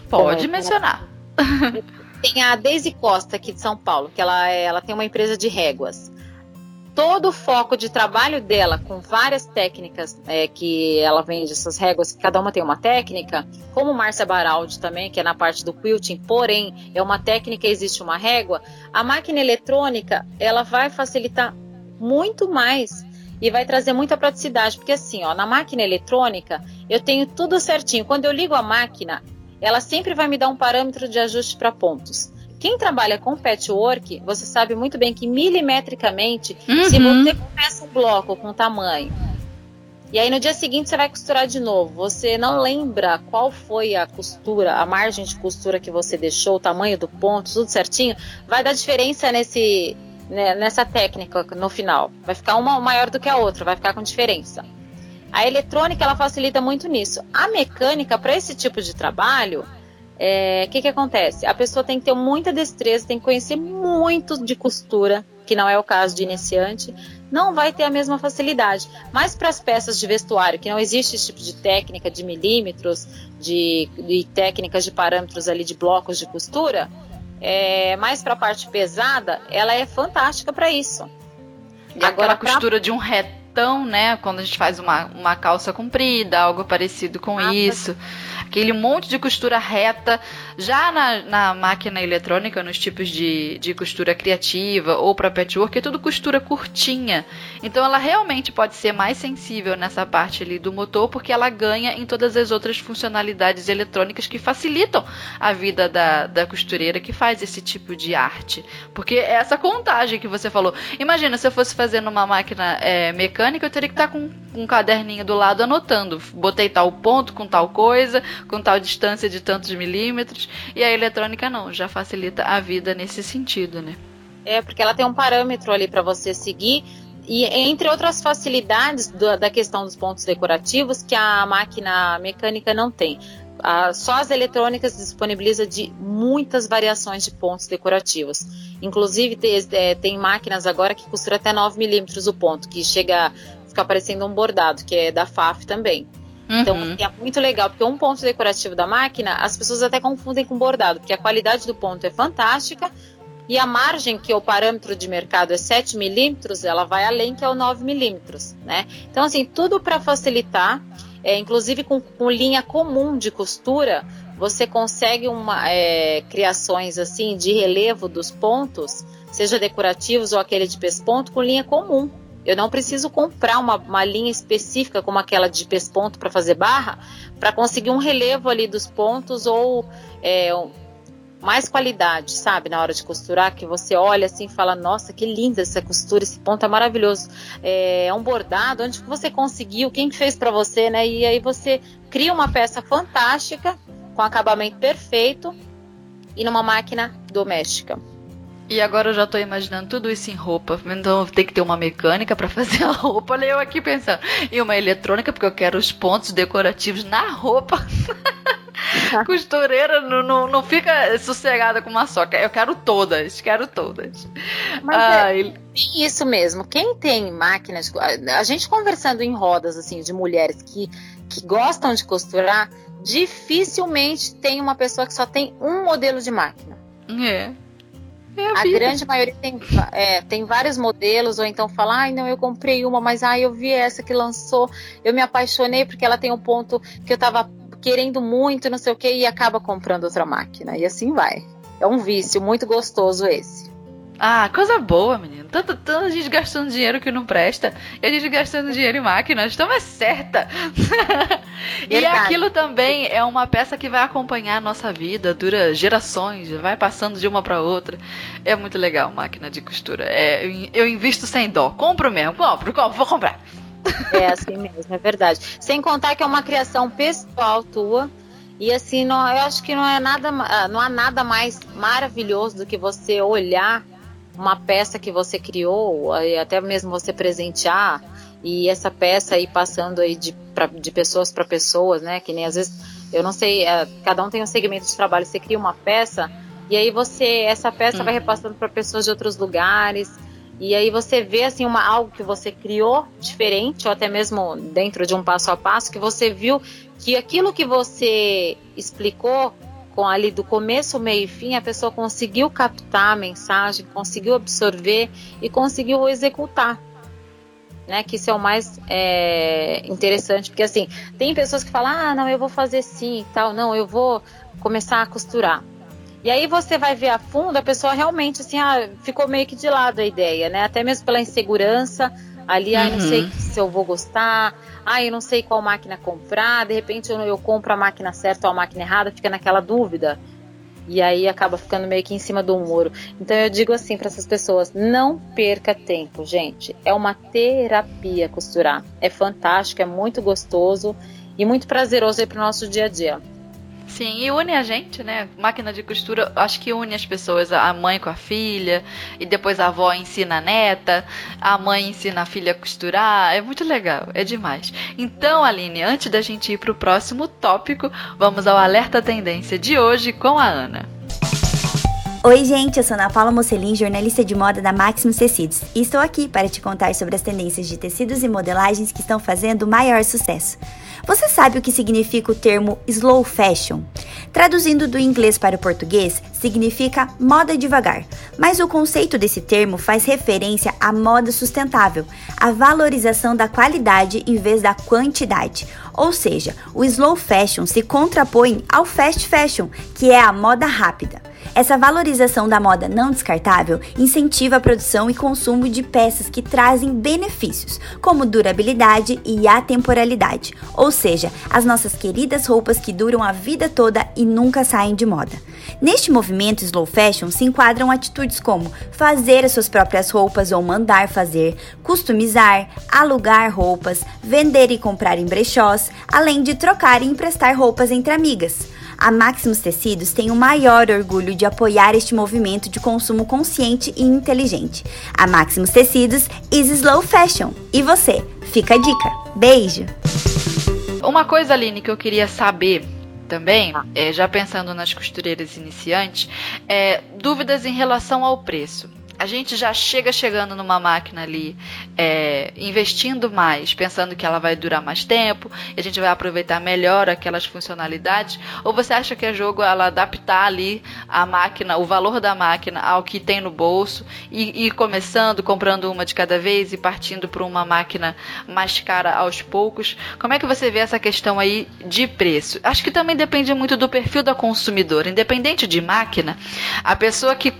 Pode como, mencionar. Como, tem a Daisy Costa aqui de São Paulo, que ela, é, ela tem uma empresa de réguas. Todo o foco de trabalho dela, com várias técnicas é, que ela vende, essas réguas, cada uma tem uma técnica, como Márcia Baraldi também, que é na parte do quilting, porém é uma técnica, existe uma régua, a máquina eletrônica ela vai facilitar muito mais e vai trazer muita praticidade, porque assim, ó, na máquina eletrônica eu tenho tudo certinho. Quando eu ligo a máquina, ela sempre vai me dar um parâmetro de ajuste para pontos. Quem trabalha com patchwork, você sabe muito bem que milimetricamente, uhum. se você começa um bloco com tamanho, e aí no dia seguinte você vai costurar de novo, você não lembra qual foi a costura, a margem de costura que você deixou, o tamanho do ponto, tudo certinho, vai dar diferença nesse né, nessa técnica no final. Vai ficar uma maior do que a outra, vai ficar com diferença. A eletrônica ela facilita muito nisso. A mecânica para esse tipo de trabalho, o é, que, que acontece? A pessoa tem que ter muita destreza, tem que conhecer muito de costura, que não é o caso de iniciante, não vai ter a mesma facilidade. Mas para as peças de vestuário, que não existe esse tipo de técnica de milímetros, de, de técnicas de parâmetros ali de blocos de costura, é, mais para a parte pesada, ela é fantástica para isso. E Agora, a costura pra... de um retão, né? Quando a gente faz uma, uma calça comprida, algo parecido com ah, isso aquele monte de costura reta. Já na, na máquina eletrônica, nos tipos de, de costura criativa ou para patchwork, é tudo costura curtinha. Então ela realmente pode ser mais sensível nessa parte ali do motor, porque ela ganha em todas as outras funcionalidades eletrônicas que facilitam a vida da, da costureira que faz esse tipo de arte. Porque é essa contagem que você falou. Imagina, se eu fosse fazer numa máquina é, mecânica, eu teria que estar com um caderninho do lado anotando. Botei tal ponto com tal coisa, com tal distância de tantos milímetros, e a eletrônica não, já facilita a vida nesse sentido, né? É, porque ela tem um parâmetro ali para você seguir, e entre outras facilidades do, da questão dos pontos decorativos que a máquina mecânica não tem. só as eletrônicas disponibilizam de muitas variações de pontos decorativos. Inclusive, tem, é, tem máquinas agora que costuram até 9 milímetros o ponto, que chega ficar parecendo um bordado, que é da FAF também. Então, uhum. Então, é muito legal, porque um ponto decorativo da máquina, as pessoas até confundem com bordado, porque a qualidade do ponto é fantástica e a margem, que é o parâmetro de mercado é 7 milímetros, ela vai além, que é o 9 milímetros, né? Então, assim, tudo para facilitar, é, inclusive com, com, linha comum de costura, você consegue uma, é, criações, assim, de relevo dos pontos, seja decorativos ou aquele de pesponto, com linha comum. Eu não preciso comprar uma, uma linha específica como aquela de pesponto para fazer barra, para conseguir um relevo ali dos pontos ou é, mais qualidade, sabe? Na hora de costurar, que você olha assim e fala: Nossa, que linda essa costura, esse ponto é maravilhoso. É, é um bordado, onde você conseguiu, quem fez para você, né? E aí você cria uma peça fantástica, com acabamento perfeito e numa máquina doméstica. E agora eu já tô imaginando tudo isso em roupa. Então tem que ter uma mecânica para fazer a roupa. Olha eu aqui pensando. E uma eletrônica, porque eu quero os pontos decorativos na roupa. Costureira não, não, não fica sossegada com uma só. Eu quero todas, quero todas. Mas ah, é, ele... isso mesmo. Quem tem máquinas. A gente conversando em rodas assim de mulheres que, que gostam de costurar, dificilmente tem uma pessoa que só tem um modelo de máquina. É. É a, a grande maioria tem, é, tem vários modelos, ou então fala, ai não, eu comprei uma, mas ai, eu vi essa que lançou, eu me apaixonei porque ela tem um ponto que eu tava querendo muito, não sei o que, e acaba comprando outra máquina. E assim vai. É um vício muito gostoso esse. Ah, coisa boa, menino. Tanto, tanto gente gastando dinheiro que não presta e a gente gastando dinheiro em máquinas. Então é certa. e aquilo também é uma peça que vai acompanhar a nossa vida, dura gerações, vai passando de uma para outra. É muito legal máquina de costura. É, eu invisto sem dó. Compro mesmo, compro, compro, vou comprar. É assim mesmo, é verdade. Sem contar que é uma criação pessoal tua. E assim, não, eu acho que não é nada, não há nada mais maravilhoso do que você olhar uma peça que você criou, até mesmo você presentear, e essa peça aí passando aí de, pra, de pessoas para pessoas, né? Que nem às vezes, eu não sei, é, cada um tem um segmento de trabalho, você cria uma peça, e aí você, essa peça hum. vai repassando para pessoas de outros lugares, e aí você vê assim uma algo que você criou diferente ou até mesmo dentro de um passo a passo que você viu que aquilo que você explicou com ali do começo, meio e fim, a pessoa conseguiu captar a mensagem, conseguiu absorver e conseguiu executar. Né, que isso é o mais é, interessante, porque assim, tem pessoas que falam, ah, não, eu vou fazer sim tal, não, eu vou começar a costurar. E aí você vai ver a fundo, a pessoa realmente assim, ah, ficou meio que de lado a ideia, né? Até mesmo pela insegurança ali, uhum. ah, não sei se eu vou gostar, ah, eu não sei qual máquina comprar, de repente eu, eu compro a máquina certa ou a máquina errada, fica naquela dúvida. E aí acaba ficando meio que em cima do muro. Então eu digo assim para essas pessoas: não perca tempo, gente. É uma terapia costurar. É fantástico, é muito gostoso e muito prazeroso aí pro nosso dia a dia. Sim, e une a gente, né? Máquina de costura, acho que une as pessoas, a mãe com a filha, e depois a avó ensina a neta, a mãe ensina a filha a costurar. É muito legal, é demais. Então, Aline, antes da gente ir para o próximo tópico, vamos ao alerta tendência de hoje com a Ana. Oi, gente, eu sou Ana Paula Mocelin, jornalista de moda da Maximus Tecidos, e estou aqui para te contar sobre as tendências de tecidos e modelagens que estão fazendo maior sucesso. Você sabe o que significa o termo slow fashion? Traduzindo do inglês para o português, significa moda devagar, mas o conceito desse termo faz referência à moda sustentável, à valorização da qualidade em vez da quantidade. Ou seja, o slow fashion se contrapõe ao fast fashion, que é a moda rápida. Essa valorização da moda não descartável incentiva a produção e consumo de peças que trazem benefícios, como durabilidade e atemporalidade, ou seja, as nossas queridas roupas que duram a vida toda e nunca saem de moda. Neste movimento slow fashion se enquadram atitudes como fazer as suas próprias roupas ou mandar fazer, customizar, alugar roupas, vender e comprar em brechós, além de trocar e emprestar roupas entre amigas. A Maximus Tecidos tem o maior orgulho de apoiar este movimento de consumo consciente e inteligente. A Maximus Tecidos is slow fashion. E você? Fica a dica. Beijo! Uma coisa, Aline, que eu queria saber também, é, já pensando nas costureiras iniciantes, é, dúvidas em relação ao preço a gente já chega chegando numa máquina ali, é, investindo mais, pensando que ela vai durar mais tempo, e a gente vai aproveitar melhor aquelas funcionalidades? Ou você acha que é jogo ela adaptar ali a máquina, o valor da máquina ao que tem no bolso, e ir começando, comprando uma de cada vez e partindo para uma máquina mais cara aos poucos? Como é que você vê essa questão aí de preço? Acho que também depende muito do perfil da consumidora. Independente de máquina, a pessoa que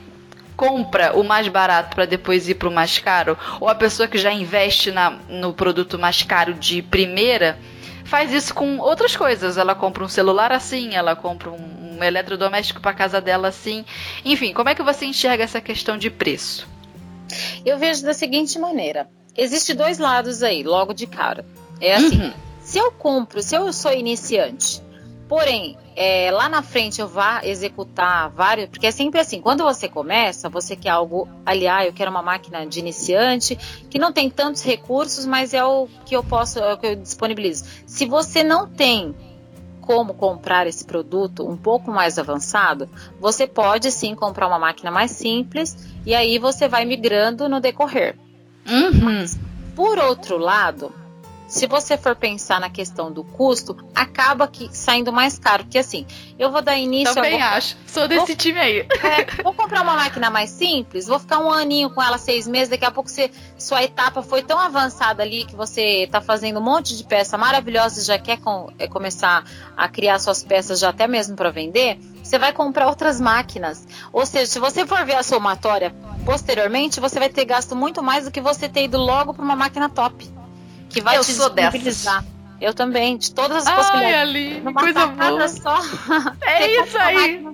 compra o mais barato para depois ir para o mais caro, ou a pessoa que já investe na, no produto mais caro de primeira, faz isso com outras coisas. Ela compra um celular assim, ela compra um, um eletrodoméstico para casa dela assim. Enfim, como é que você enxerga essa questão de preço? Eu vejo da seguinte maneira: existe dois lados aí, logo de cara. É assim, uhum. se eu compro, se eu sou iniciante, porém é, lá na frente eu vá executar vários, porque é sempre assim, quando você começa, você quer algo, aliás, eu quero uma máquina de iniciante que não tem tantos recursos, mas é o que eu posso, é o que eu disponibilizo. Se você não tem como comprar esse produto um pouco mais avançado, você pode sim comprar uma máquina mais simples e aí você vai migrando no decorrer. Uhum. Mas, por outro lado, se você for pensar na questão do custo, acaba que saindo mais caro. Porque assim, eu vou dar início. Também vou, acho. Sou desse vou, time aí. É, vou comprar uma máquina mais simples, vou ficar um aninho com ela, seis meses. Daqui a pouco você, sua etapa foi tão avançada ali que você está fazendo um monte de peça maravilhosa e já quer com, é, começar a criar suas peças já até mesmo para vender. Você vai comprar outras máquinas. Ou seja, se você for ver a somatória posteriormente, você vai ter gasto muito mais do que você ter ido logo para uma máquina top que vai eu te sou. Eu também, de todas as Ai, possibilidades. Ali, numa coisa boa. só. É isso aí.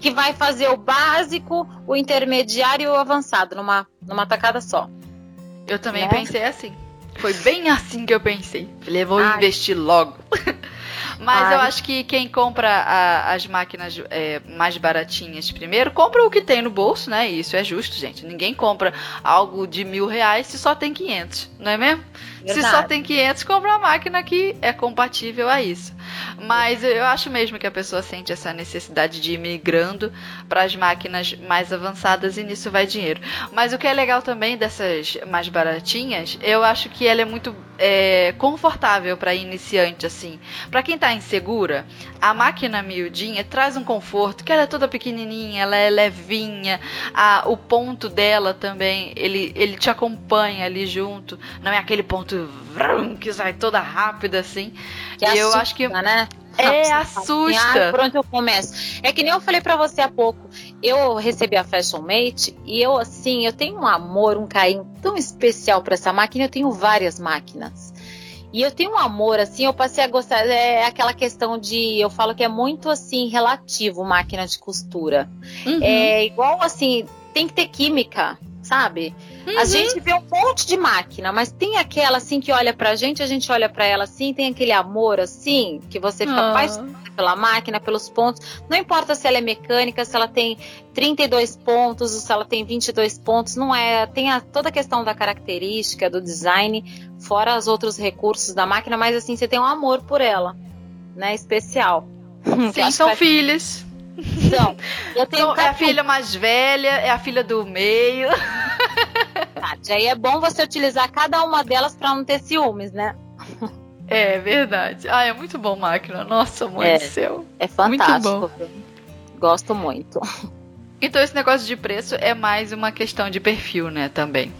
Que vai fazer o básico, o intermediário e o avançado numa, numa tacada só. Eu também né? pensei assim. Foi bem assim que eu pensei. Falei, vou Ai. investir logo. Mas Ai. eu acho que quem compra a, as máquinas é, mais baratinhas primeiro, compra o que tem no bolso, né? E isso é justo, gente. Ninguém compra algo de mil reais se só tem 500, não é mesmo? Verdade. Se só tem 500, compra uma máquina que é compatível a isso. Mas eu acho mesmo que a pessoa sente essa necessidade de ir migrando para as máquinas mais avançadas e nisso vai dinheiro. Mas o que é legal também dessas mais baratinhas, eu acho que ela é muito é, confortável para iniciante, assim. Para quem está insegura, a máquina miudinha traz um conforto, que ela é toda pequenininha, ela é levinha, a, o ponto dela também, ele, ele te acompanha ali junto, não é aquele ponto vrum, que sai toda rápida assim. Que e eu acho que né? É, assusta. Ah, por onde eu começo? É que nem eu falei para você há pouco. Eu recebi a Fashion Mate e eu, assim, eu tenho um amor, um carinho tão especial para essa máquina. Eu tenho várias máquinas. E eu tenho um amor, assim, eu passei a gostar. É aquela questão de. Eu falo que é muito, assim, relativo máquina de costura. Uhum. É igual, assim, tem que ter química, sabe? Uhum. A gente vê um monte de máquina, mas tem aquela assim que olha pra gente, a gente olha pra ela assim, tem aquele amor assim, que você fica apaixonado pela máquina, pelos pontos. Não importa se ela é mecânica, se ela tem 32 pontos ou se ela tem 22 pontos, não é. Tem a, toda a questão da característica, do design, fora os outros recursos da máquina, mas assim, você tem um amor por ela, né? Especial. Sim, são vai... filhas. Então, eu tenho então, é a filha mais velha, é a filha do meio. Verdade. Aí é bom você utilizar cada uma delas para não ter ciúmes, né? É verdade. Ah, é muito bom máquina. Nossa, mãe é, do céu. É fantástico. Muito bom. Gosto muito. Então esse negócio de preço é mais uma questão de perfil, né, também.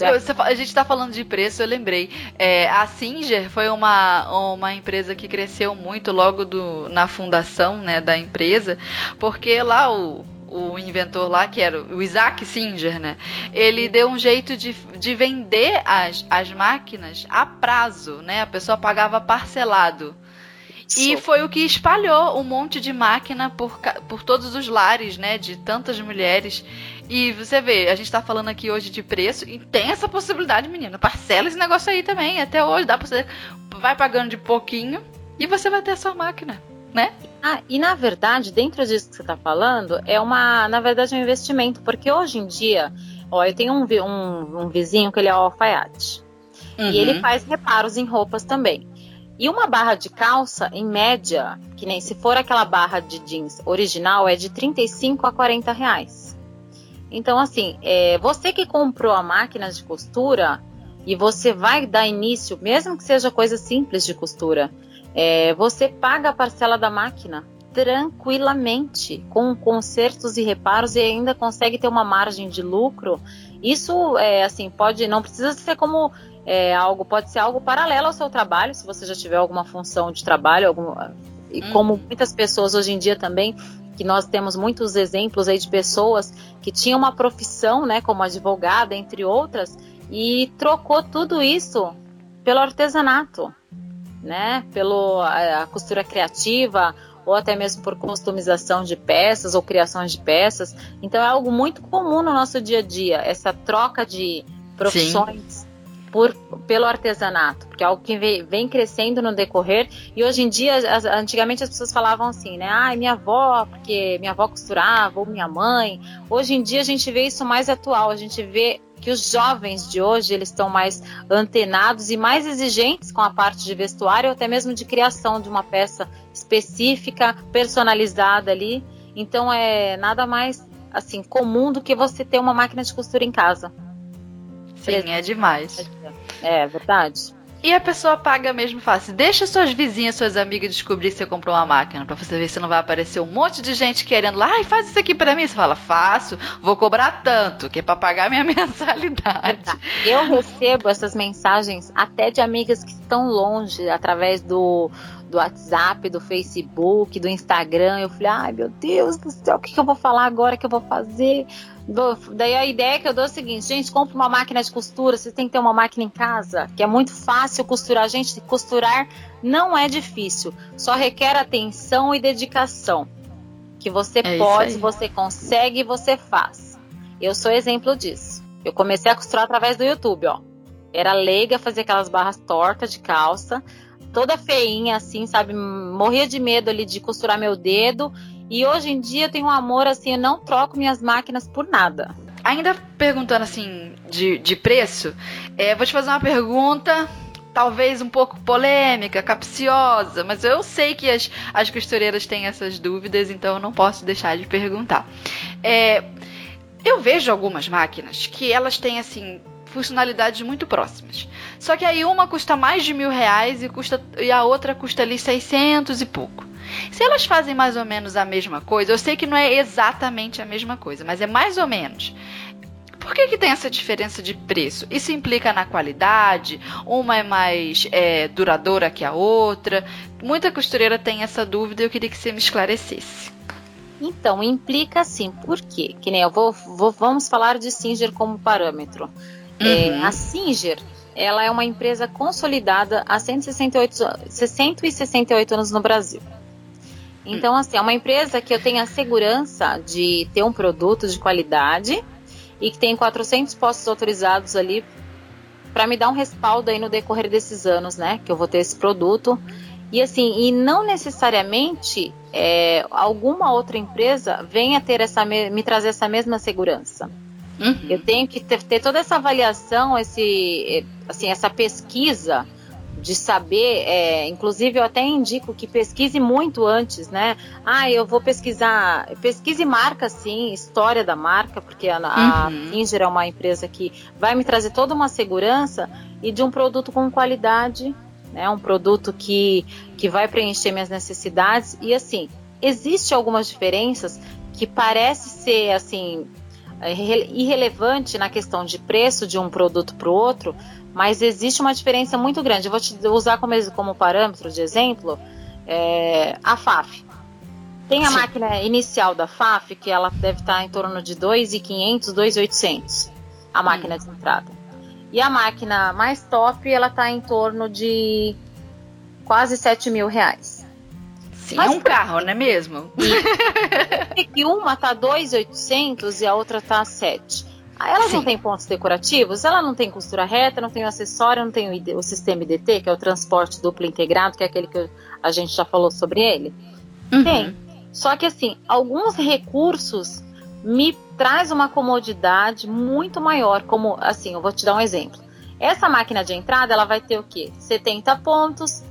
Eu, a gente está falando de preço, eu lembrei. É, a Singer foi uma, uma empresa que cresceu muito logo do, na fundação né, da empresa, porque lá o, o inventor lá, que era o Isaac Singer, né? Ele deu um jeito de, de vender as, as máquinas a prazo, né? A pessoa pagava parcelado. E foi o que espalhou um monte de máquina por, por todos os lares, né? De tantas mulheres. E você vê, a gente tá falando aqui hoje de preço e tem essa possibilidade, menina. Parcela esse negócio aí também. Até hoje dá pra você. Vai pagando de pouquinho e você vai ter a sua máquina, né? Ah, e na verdade, dentro disso que você tá falando, é uma. Na verdade, é um investimento. Porque hoje em dia, ó, eu tenho um, um, um vizinho que ele é alfaiate. Uhum. E ele faz reparos em roupas também. E uma barra de calça, em média, que nem se for aquela barra de jeans original, é de 35 a 40 reais. Então, assim, é, você que comprou a máquina de costura e você vai dar início, mesmo que seja coisa simples de costura, é, você paga a parcela da máquina tranquilamente, com consertos e reparos e ainda consegue ter uma margem de lucro. Isso é assim, pode, não precisa ser como é, algo, pode ser algo paralelo ao seu trabalho, se você já tiver alguma função de trabalho, algum, e hum. como muitas pessoas hoje em dia também, que nós temos muitos exemplos aí de pessoas que tinham uma profissão, né, como advogada, entre outras, e trocou tudo isso pelo artesanato, né, pelo a, a costura criativa, ou até mesmo por customização de peças ou criações de peças. Então é algo muito comum no nosso dia a dia, essa troca de profissões. Sim por, pelo artesanato, porque é algo que vem, crescendo no decorrer. E hoje em dia, as, antigamente as pessoas falavam assim, né? Ah, minha avó, porque minha avó costurava, ou minha mãe. Hoje em dia a gente vê isso mais atual, a gente vê que os jovens de hoje eles estão mais antenados e mais exigentes com a parte de vestuário, até mesmo de criação de uma peça específica, personalizada ali. Então é nada mais assim comum do que você ter uma máquina de costura em casa. Sim, é demais. É, verdade. E a pessoa paga mesmo fácil. Deixa suas vizinhas, suas amigas descobrir que você comprou uma máquina, para você ver se não vai aparecer um monte de gente querendo lá, e faz isso aqui para mim. Você fala, faço, vou cobrar tanto, que é para pagar minha mensalidade. Eu recebo essas mensagens até de amigas que estão longe, através do, do WhatsApp, do Facebook, do Instagram. Eu falei, ai meu Deus do céu, o que, que eu vou falar agora que eu vou fazer? Daí a ideia que eu dou é o seguinte, gente, compra uma máquina de costura, você tem que ter uma máquina em casa, que é muito fácil costurar. Gente, costurar não é difícil, só requer atenção e dedicação. Que você é pode, você consegue e você faz. Eu sou exemplo disso. Eu comecei a costurar através do YouTube, ó. Era leiga, fazia aquelas barras tortas de calça. toda feinha, assim, sabe? Morria de medo ali de costurar meu dedo. E hoje em dia eu tenho um amor, assim, eu não troco minhas máquinas por nada. Ainda perguntando assim de, de preço, é, vou te fazer uma pergunta talvez um pouco polêmica, capciosa, mas eu sei que as, as costureiras têm essas dúvidas, então eu não posso deixar de perguntar. É, eu vejo algumas máquinas que elas têm assim funcionalidades muito próximas. Só que aí uma custa mais de mil reais e, custa, e a outra custa ali 600 e pouco. Se elas fazem mais ou menos a mesma coisa, eu sei que não é exatamente a mesma coisa, mas é mais ou menos. Por que, que tem essa diferença de preço? Isso implica na qualidade? Uma é mais é, duradoura que a outra? Muita costureira tem essa dúvida e eu queria que você me esclarecesse. Então, implica sim. Por quê? Que nem eu vou, vou vamos falar de Singer como parâmetro. É, uhum. É, a Singer, ela é uma empresa consolidada há 168, 168 anos no Brasil. Então, assim, é uma empresa que eu tenho a segurança de ter um produto de qualidade e que tem 400 postos autorizados ali para me dar um respaldo aí no decorrer desses anos, né? Que eu vou ter esse produto. E assim, e não necessariamente é, alguma outra empresa venha ter essa me trazer essa mesma segurança. Uhum. Eu tenho que ter, ter, toda essa avaliação, esse, assim, essa pesquisa de saber, é, inclusive eu até indico que pesquise muito antes, né? Ah, eu vou pesquisar, pesquise marca sim, história da marca, porque a, a uhum. É uma empresa que vai me trazer toda uma segurança e de um produto com qualidade, né? Um produto que, que vai preencher minhas necessidades e assim, existe algumas diferenças que parece ser assim irrelevante na questão de preço de um produto para o outro, mas existe uma diferença muito grande. Eu vou te usar como, como parâmetro de exemplo é, a FAF. Tem a Sim. máquina inicial da FAF, que ela deve estar em torno de 2.500, 2.800, a máquina hum. de entrada. E a máquina mais top, ela está em torno de quase 7 mil reais. Sim, Mas é um carro, não é mesmo? E, e uma tá 2.800 e a outra tá 7. Ela Sim. não tem pontos decorativos, ela não tem costura reta, não tem o acessório, não tem o, ID, o sistema IDT, que é o transporte duplo integrado, que é aquele que a gente já falou sobre ele. Uhum. Tem. Só que assim, alguns recursos me traz uma comodidade muito maior, como assim, eu vou te dar um exemplo. Essa máquina de entrada, ela vai ter o quê? 70 pontos,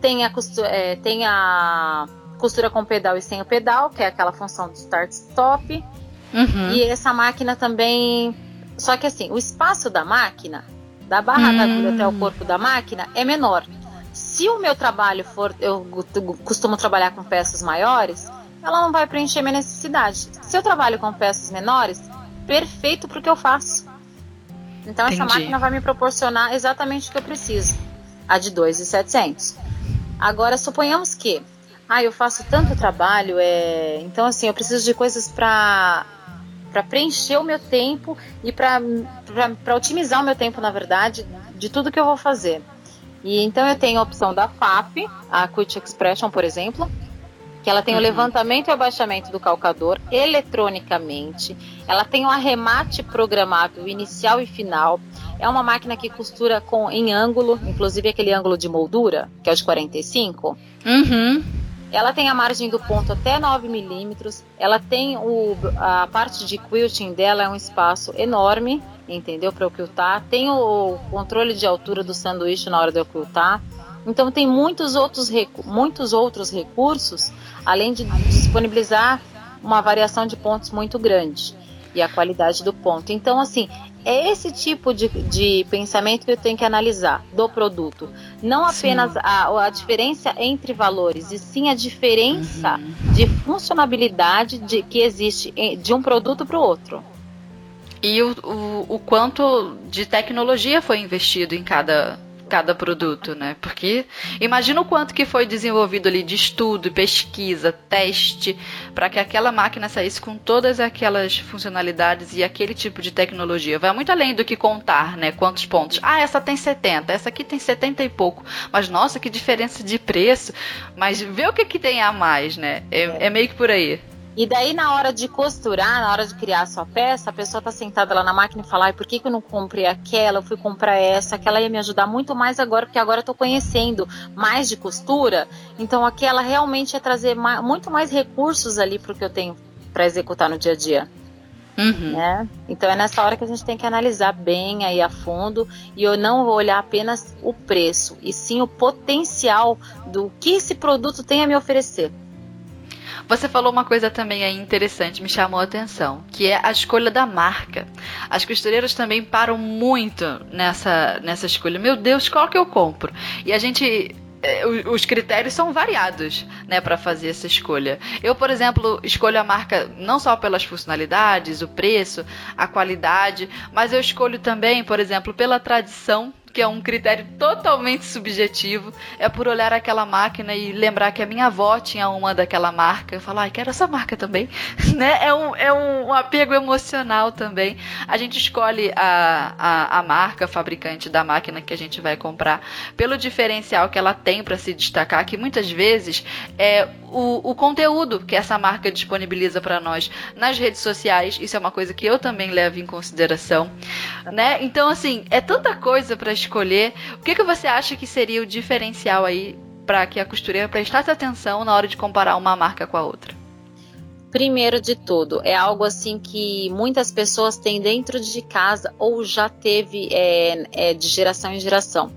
tem a costura, é, tem a costura com pedal e sem o pedal, que é aquela função de start-stop Uhum. E essa máquina também. Só que assim, o espaço da máquina, da barra hum. da agulha até o corpo da máquina, é menor. Se o meu trabalho for. Eu costumo trabalhar com peças maiores, ela não vai preencher minha necessidade. Se eu trabalho com peças menores, perfeito para o que eu faço. Então Entendi. essa máquina vai me proporcionar exatamente o que eu preciso. A de 2,700. Agora, suponhamos que ah, eu faço tanto trabalho, é... então assim, eu preciso de coisas para para preencher o meu tempo e para otimizar o meu tempo, na verdade, de tudo que eu vou fazer. E então eu tenho a opção da FAP, a Quick Expression, por exemplo, que ela tem uhum. o levantamento e abaixamento do calcador eletronicamente. Ela tem o arremate programável inicial e final. É uma máquina que costura com em ângulo, inclusive aquele ângulo de moldura, que é o de 45. Uhum. Ela tem a margem do ponto até 9 milímetros. Ela tem o, a parte de quilting dela é um espaço enorme, entendeu? Para ocultar. Tem o controle de altura do sanduíche na hora de ocultar. Então tem muitos outros, muitos outros recursos, além de disponibilizar uma variação de pontos muito grande e a qualidade do ponto. Então, assim, é esse tipo de, de pensamento que eu tenho que analisar do produto. Não apenas a, a, diferença entre valores, e sim a diferença uhum. de funcionalidade de, que existe de um produto para o outro. E o, o, o quanto de tecnologia foi investido em cada cada produto, né? Porque imagina o quanto que foi desenvolvido ali de estudo, pesquisa, teste, para que aquela máquina saísse com todas aquelas funcionalidades e aquele tipo de tecnologia. Vai muito além do que contar, né? Quantos pontos? Ah, essa tem 70, essa aqui tem 70 e pouco. Mas nossa, que diferença de preço. Mas vê o que, que tem a mais, né? É, é meio que por aí. E daí, na hora de costurar, na hora de criar a sua peça, a pessoa tá sentada lá na máquina e fala: Ai, por que, que eu não comprei aquela? Eu fui comprar essa, aquela ia me ajudar muito mais agora, porque agora eu tô conhecendo mais de costura. Então, aquela realmente ia trazer mais, muito mais recursos ali pro que eu tenho para executar no dia a dia. Uhum. Né? Então é nessa hora que a gente tem que analisar bem aí a fundo e eu não vou olhar apenas o preço, e sim o potencial do que esse produto tem a me oferecer. Você falou uma coisa também aí interessante, me chamou a atenção, que é a escolha da marca. As costureiras também param muito nessa, nessa escolha. Meu Deus, qual que eu compro? E a gente é, os critérios são variados, né, para fazer essa escolha. Eu, por exemplo, escolho a marca não só pelas funcionalidades, o preço, a qualidade, mas eu escolho também, por exemplo, pela tradição que é um critério totalmente subjetivo, é por olhar aquela máquina e lembrar que a minha avó tinha uma daquela marca, e falar, ah, quero essa marca também, né? É um, é um apego emocional também. A gente escolhe a, a, a marca, a fabricante da máquina que a gente vai comprar, pelo diferencial que ela tem para se destacar, que muitas vezes é o, o conteúdo que essa marca disponibiliza para nós nas redes sociais. Isso é uma coisa que eu também levo em consideração, né? Então, assim, é tanta coisa para escolher. O que, que você acha que seria o diferencial aí para que a costureira prestasse atenção na hora de comparar uma marca com a outra? Primeiro de tudo, é algo assim que muitas pessoas têm dentro de casa ou já teve é, é, de geração em geração.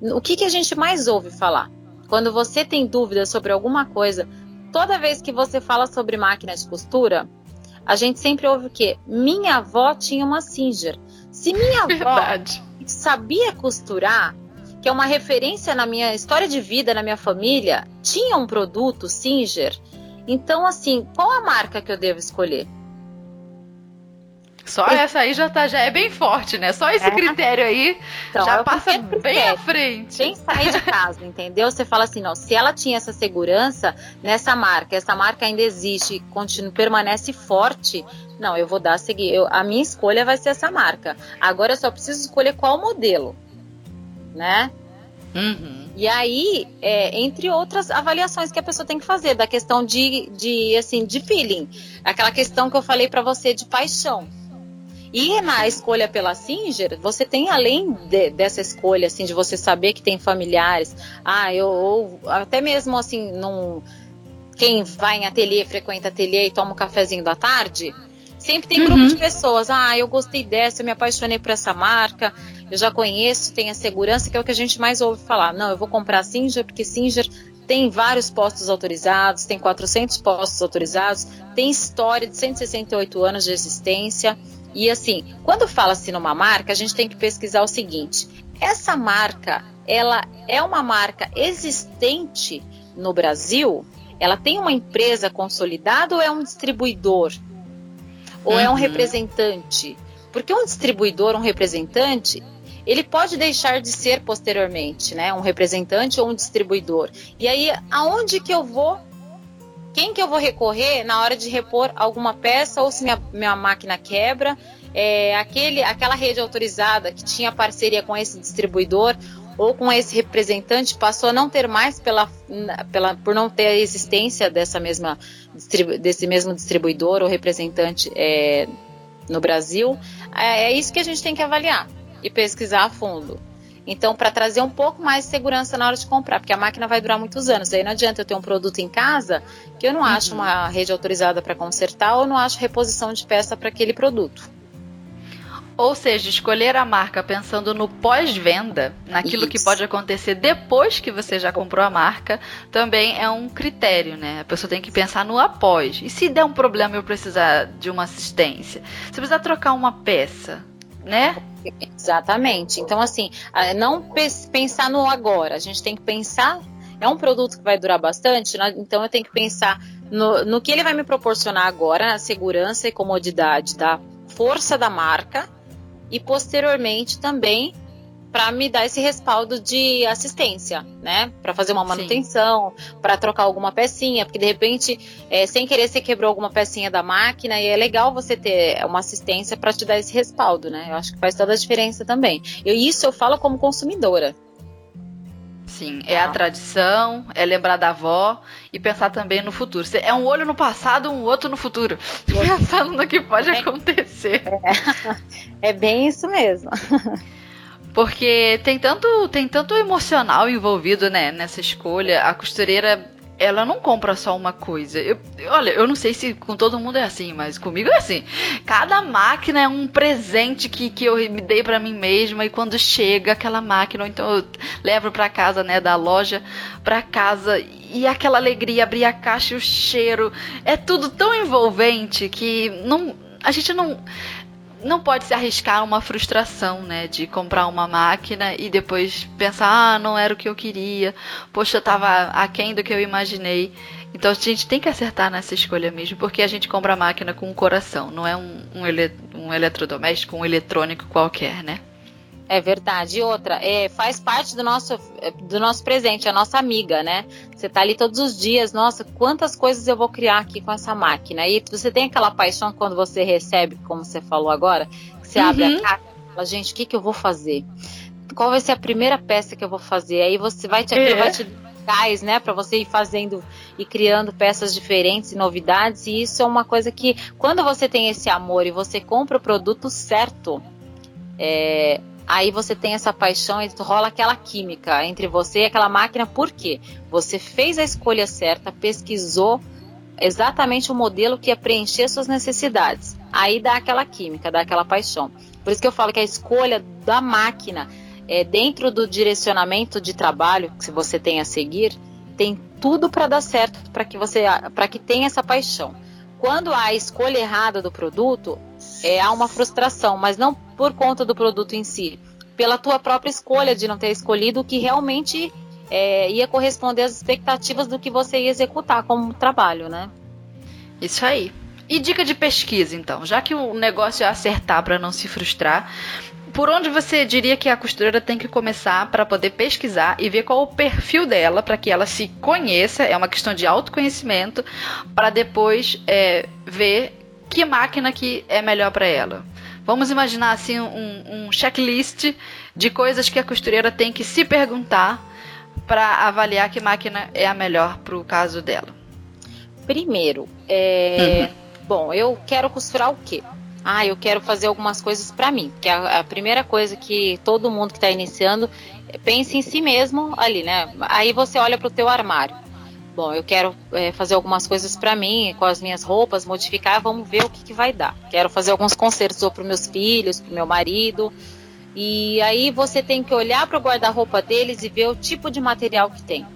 O que, que a gente mais ouve falar? Quando você tem dúvidas sobre alguma coisa, toda vez que você fala sobre máquina de costura, a gente sempre ouve o quê? Minha avó tinha uma Singer. Se minha avó Verdade sabia costurar, que é uma referência na minha história de vida, na minha família, tinha um produto Singer. Então, assim, qual a marca que eu devo escolher? Só essa aí já, tá, já é bem forte, né? Só esse é. critério aí então, já passa bem à frente. Sem sair de casa, entendeu? Você fala assim, não, se ela tinha essa segurança nessa marca, essa marca ainda existe, continua, permanece forte, não, eu vou dar a seguir. Eu, a minha escolha vai ser essa marca. Agora eu só preciso escolher qual modelo, né? Uhum. E aí, é, entre outras avaliações que a pessoa tem que fazer, da questão de, de assim, de feeling, aquela questão que eu falei para você de paixão. E na escolha pela Singer, você tem além de, dessa escolha, assim, de você saber que tem familiares, ah, eu, ou até mesmo assim, num, quem vai em ateliê, frequenta ateliê e toma um cafezinho da tarde, sempre tem grupo uhum. de pessoas, ah, eu gostei dessa, eu me apaixonei por essa marca, eu já conheço, tem a segurança, que é o que a gente mais ouve falar. Não, eu vou comprar Singer, porque Singer tem vários postos autorizados, tem 400 postos autorizados, tem história de 168 anos de existência. E assim, quando fala-se numa marca, a gente tem que pesquisar o seguinte: essa marca, ela é uma marca existente no Brasil? Ela tem uma empresa consolidada ou é um distribuidor? Ou uhum. é um uhum. representante? Porque um distribuidor, um representante, ele pode deixar de ser posteriormente, né? Um representante ou um distribuidor. E aí, aonde que eu vou quem que eu vou recorrer na hora de repor alguma peça ou se minha, minha máquina quebra. É, aquele, aquela rede autorizada que tinha parceria com esse distribuidor ou com esse representante passou a não ter mais pela, pela, por não ter a existência dessa mesma, desse mesmo distribuidor ou representante é, no Brasil. É, é isso que a gente tem que avaliar e pesquisar a fundo. Então, para trazer um pouco mais de segurança na hora de comprar, porque a máquina vai durar muitos anos. Aí não adianta eu ter um produto em casa que eu não acho uhum. uma rede autorizada para consertar ou não acho reposição de peça para aquele produto. Ou seja, escolher a marca pensando no pós-venda, naquilo Isso. que pode acontecer depois que você já comprou a marca, também é um critério, né? A pessoa tem que pensar no após. E se der um problema eu precisar de uma assistência? Se precisar trocar uma peça, né? Exatamente. Então, assim, não pensar no agora, a gente tem que pensar. É um produto que vai durar bastante, então eu tenho que pensar no, no que ele vai me proporcionar agora, na segurança e comodidade da força da marca, e posteriormente também para me dar esse respaldo de assistência, né? Para fazer uma manutenção, para trocar alguma pecinha, porque de repente, é, sem querer, você quebrou alguma pecinha da máquina e é legal você ter uma assistência para te dar esse respaldo, né? Eu acho que faz toda a diferença também. E isso eu falo como consumidora. Sim, é a tradição, é lembrar da avó e pensar também no futuro. É um olho no passado, um outro no futuro. Pensando no que pode é, acontecer. É, é bem isso mesmo. Porque tem tanto, tem tanto emocional envolvido né, nessa escolha. A costureira ela não compra só uma coisa. Eu, olha, eu não sei se com todo mundo é assim, mas comigo é assim. Cada máquina é um presente que, que eu me dei para mim mesma e quando chega aquela máquina, ou então eu levo para casa, né, da loja para casa e aquela alegria, abrir a caixa e o cheiro, é tudo tão envolvente que não a gente não não pode se arriscar uma frustração, né? De comprar uma máquina e depois pensar, ah, não era o que eu queria, poxa, eu tava aquém do que eu imaginei. Então a gente tem que acertar nessa escolha mesmo, porque a gente compra a máquina com o coração, não é um, um, ele, um eletrodoméstico, um eletrônico qualquer, né? É verdade. E outra, é, faz parte do nosso, do nosso presente, a nossa amiga, né? Você tá ali todos os dias, nossa, quantas coisas eu vou criar aqui com essa máquina. E você tem aquela paixão quando você recebe, como você falou agora, que você uhum. abre a uhum. caixa e fala, gente, o que, que eu vou fazer? Qual vai ser a primeira peça que eu vou fazer? Aí você vai te, é. vai te gás, né, para você ir fazendo e criando peças diferentes e novidades. E isso é uma coisa que, quando você tem esse amor e você compra o produto certo, é, aí você tem essa paixão e rola aquela química entre você e aquela máquina, por quê? Você fez a escolha certa, pesquisou exatamente o modelo que ia preencher suas necessidades. Aí dá aquela química, dá aquela paixão. Por isso que eu falo que a escolha da máquina é, dentro do direcionamento de trabalho que você tem a seguir, tem tudo para dar certo, para que você para que tenha essa paixão. Quando há a escolha errada do produto, é, há uma frustração, mas não por conta do produto em si, pela tua própria escolha de não ter escolhido o que realmente é, ia corresponder às expectativas do que você ia executar como trabalho, né? Isso aí. E dica de pesquisa, então, já que o negócio é acertar para não se frustrar, por onde você diria que a costureira tem que começar para poder pesquisar e ver qual o perfil dela, para que ela se conheça? É uma questão de autoconhecimento, para depois é, ver que máquina que é melhor para ela. Vamos imaginar assim um, um, checklist de coisas que a costureira tem que se perguntar para avaliar que máquina é a melhor para o caso dela. Primeiro, é... uhum. bom, eu quero costurar o quê? Ah, eu quero fazer algumas coisas para mim, que é a, a, primeira coisa que todo mundo que está iniciando pense em si mesmo ali, né? Aí você olha para o teu armário bom, eu quero é, fazer algumas coisas para mim, com as minhas roupas, modificar, vamos ver o que, que vai dar. Quero fazer alguns concertos para meus filhos, para meu marido. E aí você tem que olhar para o guarda-roupa deles e ver o tipo de material que tem.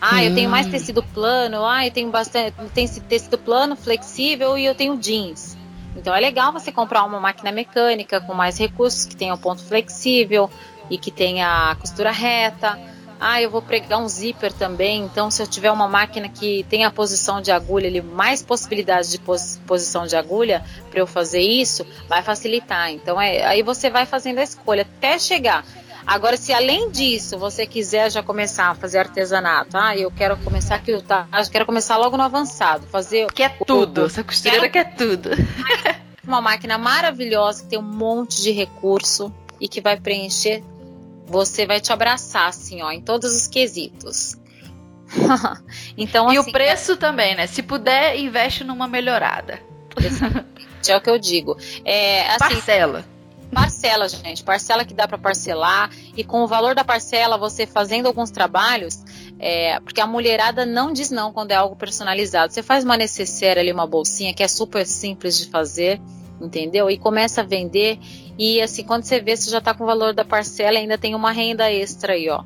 Ah, eu tenho mais hum. tecido plano, ah, eu tenho bastante, tem tecido plano, flexível e eu tenho jeans. Então é legal você comprar uma máquina mecânica com mais recursos, que tenha o um ponto flexível e que tenha a costura reta ah, eu vou pregar um zíper também, então se eu tiver uma máquina que tem a posição de agulha, ele mais possibilidades de pos posição de agulha para eu fazer isso, vai facilitar. Então é, aí você vai fazendo a escolha até chegar. Agora, se além disso você quiser já começar a fazer artesanato, ah, eu quero começar aqui, tá, eu quero começar logo no avançado, fazer quer tudo, essa costureira quer tudo. uma máquina maravilhosa que tem um monte de recurso e que vai preencher você vai te abraçar, assim, ó, em todos os quesitos. então, e assim, o preço é... também, né? Se puder, investe numa melhorada. é o que eu digo. É, assim, parcela. Parcela, gente. Parcela que dá para parcelar. E com o valor da parcela, você fazendo alguns trabalhos, é, porque a mulherada não diz não quando é algo personalizado. Você faz uma necessaire ali, uma bolsinha, que é super simples de fazer, entendeu? E começa a vender e assim, quando você vê, você já está com o valor da parcela, ainda tem uma renda extra aí, ó.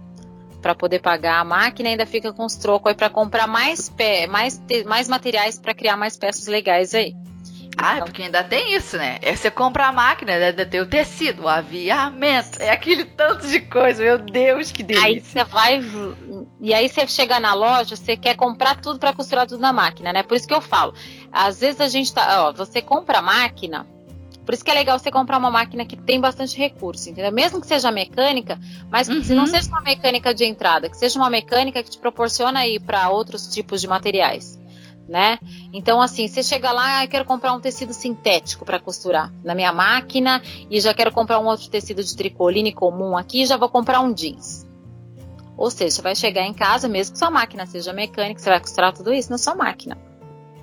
Para poder pagar a máquina, ainda fica com os trocos aí para comprar mais, pé, mais, mais materiais para criar mais peças legais aí. Ah, então, porque ainda tem isso, né? É você compra a máquina, ainda tem o tecido, o aviamento, é aquele tanto de coisa, meu Deus, que delícia. Aí você vai. E aí você chega na loja, você quer comprar tudo para costurar tudo na máquina, né? Por isso que eu falo. Às vezes a gente tá. Ó, você compra a máquina, por isso que é legal você comprar uma máquina que tem bastante recurso, entendeu? Mesmo que seja mecânica, mas uhum. se não seja uma mecânica de entrada, que seja uma mecânica que te proporciona aí para outros tipos de materiais, né? Então, assim, você chega lá, ah, eu quero comprar um tecido sintético para costurar na minha máquina e já quero comprar um outro tecido de tricoline comum aqui, e já vou comprar um jeans. Ou seja, você vai chegar em casa, mesmo que sua máquina seja mecânica, você vai costurar tudo isso na sua máquina.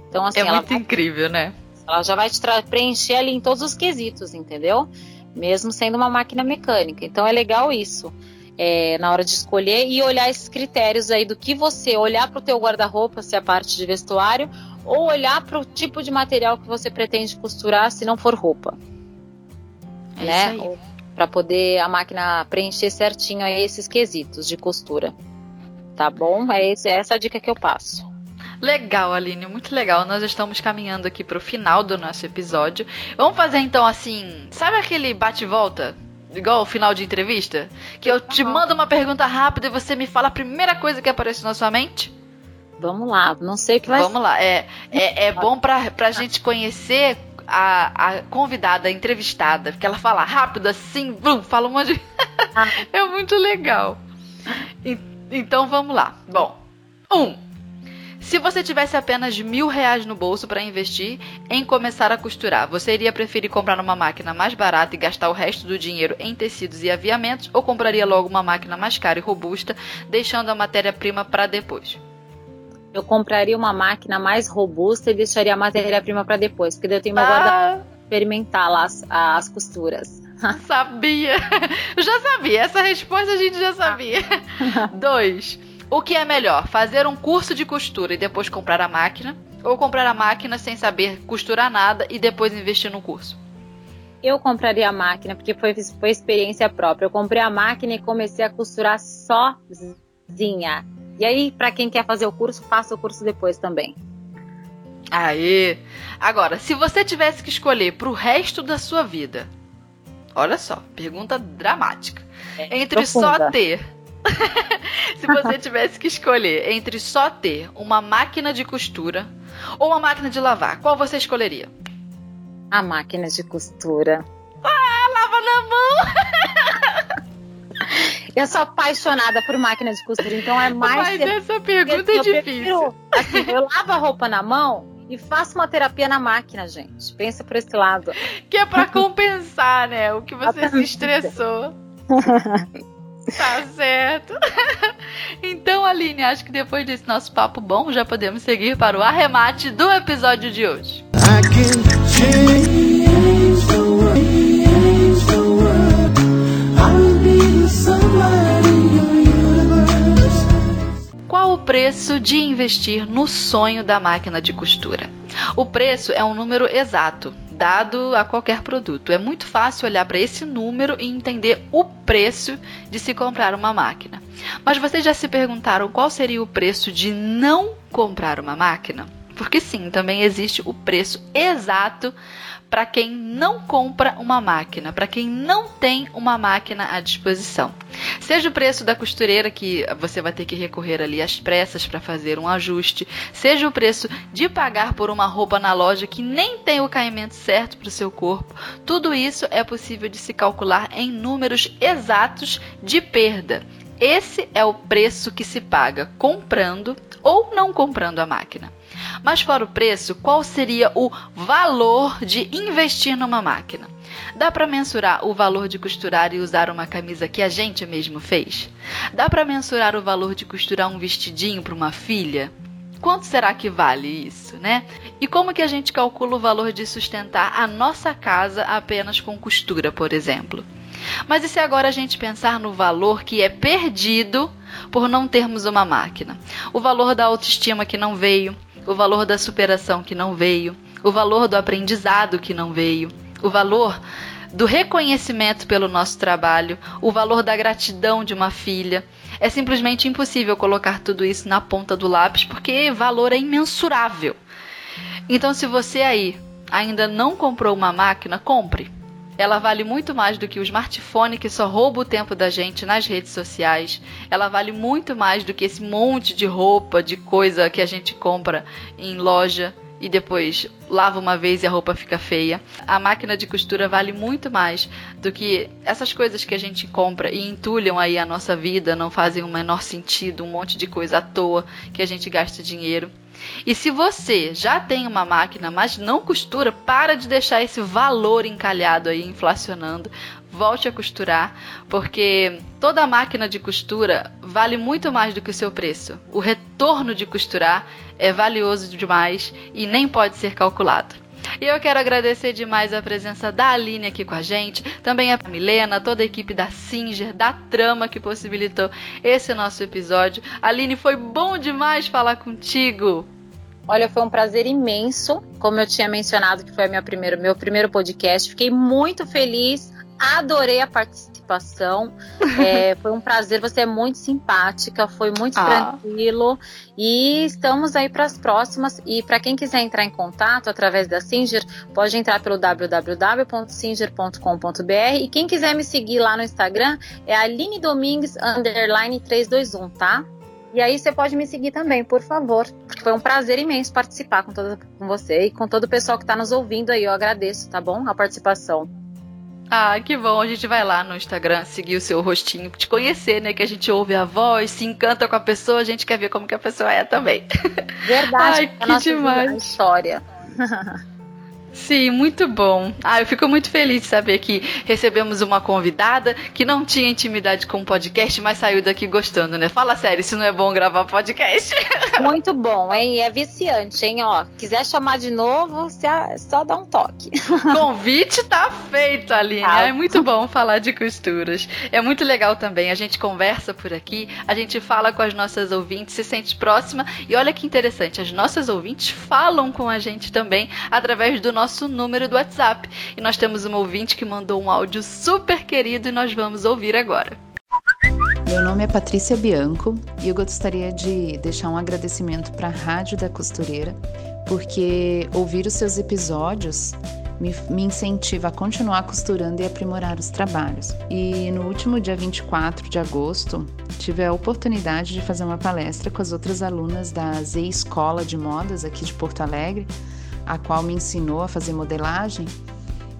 Então, assim, é muito vai, incrível, né? Ela já vai te preencher ali em todos os quesitos, entendeu? Mesmo sendo uma máquina mecânica. Então é legal isso. É, na hora de escolher e olhar esses critérios aí do que você olhar para o teu guarda-roupa, se é a parte de vestuário, ou olhar para o tipo de material que você pretende costurar, se não for roupa. É né? Para poder a máquina preencher certinho aí esses quesitos de costura. Tá bom? É, esse, é essa a dica que eu passo. Legal, Aline, muito legal. Nós estamos caminhando aqui para o final do nosso episódio. Vamos fazer então assim, sabe aquele bate-volta? Igual o final de entrevista? Que eu te mando uma pergunta rápida e você me fala a primeira coisa que aparece na sua mente? Vamos lá, não sei o que vai Vamos lá, é, é, é bom para a gente conhecer a, a convidada, a entrevistada, porque ela fala rápido assim, blum, fala um monte de. Ah. é muito legal. E, então vamos lá. Bom, um. Se você tivesse apenas mil reais no bolso para investir em começar a costurar, você iria preferir comprar uma máquina mais barata e gastar o resto do dinheiro em tecidos e aviamentos ou compraria logo uma máquina mais cara e robusta, deixando a matéria-prima para depois? eu compraria uma máquina mais robusta e deixaria a matéria-prima para depois, porque eu tenho uma ah. guarda experimentar lá as, as costuras. Sabia! Eu já sabia, essa resposta a gente já sabia. Dois. O que é melhor, fazer um curso de costura e depois comprar a máquina? Ou comprar a máquina sem saber costurar nada e depois investir no curso? Eu compraria a máquina, porque foi, foi experiência própria. Eu comprei a máquina e comecei a costurar sozinha. E aí, para quem quer fazer o curso, faça o curso depois também. Aí, agora, se você tivesse que escolher para o resto da sua vida, olha só, pergunta dramática. É, entre profunda. só ter se você tivesse que escolher entre só ter uma máquina de costura ou uma máquina de lavar, qual você escolheria? A máquina de costura. Ah, lava na mão! Eu sou apaixonada por máquina de costura, então é mais. Mas essa pergunta é difícil. Prefiro, assim, eu lavo a roupa na mão e faço uma terapia na máquina, gente. Pensa por esse lado. Que é para compensar, né? O que você se estressou. Tá certo. Então, Aline, acho que depois desse nosso papo bom, já podemos seguir para o arremate do episódio de hoje. Qual o preço de investir no sonho da máquina de costura? O preço é um número exato, dado a qualquer produto. É muito fácil olhar para esse número e entender o preço de se comprar uma máquina. Mas vocês já se perguntaram qual seria o preço de não comprar uma máquina? Porque sim, também existe o preço exato para quem não compra uma máquina, para quem não tem uma máquina à disposição. Seja o preço da costureira que você vai ter que recorrer ali às pressas para fazer um ajuste, seja o preço de pagar por uma roupa na loja que nem tem o caimento certo para o seu corpo, tudo isso é possível de se calcular em números exatos de perda. Esse é o preço que se paga comprando ou não comprando a máquina. Mas fora o preço, qual seria o valor de investir numa máquina? Dá para mensurar o valor de costurar e usar uma camisa que a gente mesmo fez? Dá para mensurar o valor de costurar um vestidinho para uma filha? Quanto será que vale isso, né? E como que a gente calcula o valor de sustentar a nossa casa apenas com costura, por exemplo? Mas e se agora a gente pensar no valor que é perdido por não termos uma máquina? O valor da autoestima que não veio, o valor da superação que não veio, o valor do aprendizado que não veio, o valor do reconhecimento pelo nosso trabalho, o valor da gratidão de uma filha. É simplesmente impossível colocar tudo isso na ponta do lápis porque valor é imensurável. Então, se você aí ainda não comprou uma máquina, compre. Ela vale muito mais do que o smartphone que só rouba o tempo da gente nas redes sociais. Ela vale muito mais do que esse monte de roupa, de coisa que a gente compra em loja e depois lava uma vez e a roupa fica feia. A máquina de costura vale muito mais do que essas coisas que a gente compra e entulham aí a nossa vida, não fazem o menor sentido, um monte de coisa à toa que a gente gasta dinheiro. E se você já tem uma máquina, mas não costura, para de deixar esse valor encalhado aí, inflacionando. Volte a costurar, porque toda máquina de costura vale muito mais do que o seu preço. O retorno de costurar é valioso demais e nem pode ser calculado. E eu quero agradecer demais a presença da Aline aqui com a gente, também a Milena, toda a equipe da Singer, da Trama que possibilitou esse nosso episódio. Aline, foi bom demais falar contigo. Olha, foi um prazer imenso, como eu tinha mencionado que foi meu primeiro, meu primeiro podcast. Fiquei muito feliz, adorei a participação. É, foi um prazer, você é muito simpática, foi muito ah. tranquilo. E estamos aí para as próximas. E para quem quiser entrar em contato através da Singer, pode entrar pelo www.singer.com.br. E quem quiser me seguir lá no Instagram é Aline Domingues 321, tá? E aí você pode me seguir também, por favor. Porque foi um prazer imenso participar com, toda, com você e com todo o pessoal que está nos ouvindo aí. Eu agradeço, tá bom? A participação. Ah, que bom. A gente vai lá no Instagram seguir o seu rostinho, te conhecer, né? Que a gente ouve a voz, se encanta com a pessoa, a gente quer ver como que a pessoa é também. Verdade, Ai, que demais. história. Sim, muito bom. Ah, eu fico muito feliz de saber que recebemos uma convidada que não tinha intimidade com o podcast, mas saiu daqui gostando, né? Fala sério, se não é bom gravar podcast. Muito bom, hein? É viciante, hein? Ó, quiser chamar de novo, só dá um toque. Convite tá feito, Aline. Ah. É muito bom falar de costuras. É muito legal também. A gente conversa por aqui, a gente fala com as nossas ouvintes, se sente próxima. E olha que interessante, as nossas ouvintes falam com a gente também através do nosso nosso número do WhatsApp. E nós temos uma ouvinte que mandou um áudio super querido e nós vamos ouvir agora. Meu nome é Patrícia Bianco e eu gostaria de deixar um agradecimento para a Rádio da Costureira, porque ouvir os seus episódios me, me, incentiva a continuar costurando e aprimorar os trabalhos. E no último dia 24 de agosto, tive a oportunidade de fazer uma palestra com as outras alunas da Z Escola de Modas aqui de Porto Alegre a qual me ensinou a fazer modelagem.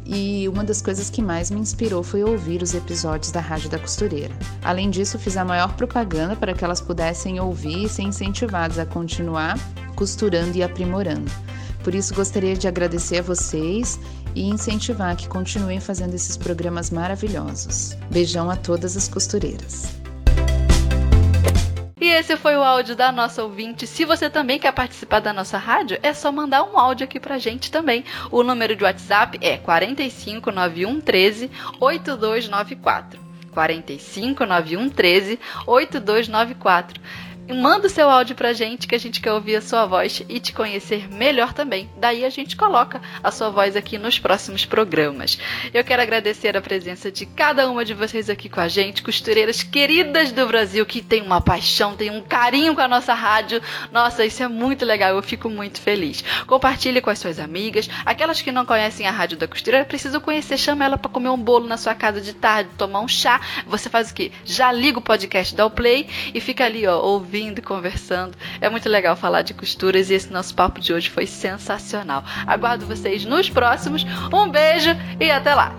E uma das coisas que mais me inspirou foi ouvir os episódios da Rádio da Costureira. Além disso, fiz a maior propaganda para que elas pudessem ouvir e ser incentivadas a continuar costurando e aprimorando. Por isso, gostaria de agradecer a vocês e incentivar que continuem fazendo esses programas maravilhosos. Beijão a todas as costureiras. E esse foi o áudio da nossa ouvinte. Se você também quer participar da nossa rádio, é só mandar um áudio aqui pra gente também. O número de WhatsApp é 459113 8294. 459113 8294 manda o seu áudio pra gente que a gente quer ouvir a sua voz e te conhecer melhor também. Daí a gente coloca a sua voz aqui nos próximos programas. Eu quero agradecer a presença de cada uma de vocês aqui com a gente, costureiras queridas do Brasil que tem uma paixão, tem um carinho com a nossa rádio. Nossa, isso é muito legal, eu fico muito feliz. Compartilhe com as suas amigas, aquelas que não conhecem a Rádio da Costureira, precisam conhecer, chama ela para comer um bolo na sua casa de tarde, tomar um chá. Você faz o quê? Já liga o podcast, dá o play e fica ali, ó, ouvindo ouvindo conversando. É muito legal falar de costuras e esse nosso papo de hoje foi sensacional. Aguardo vocês nos próximos. Um beijo e até lá!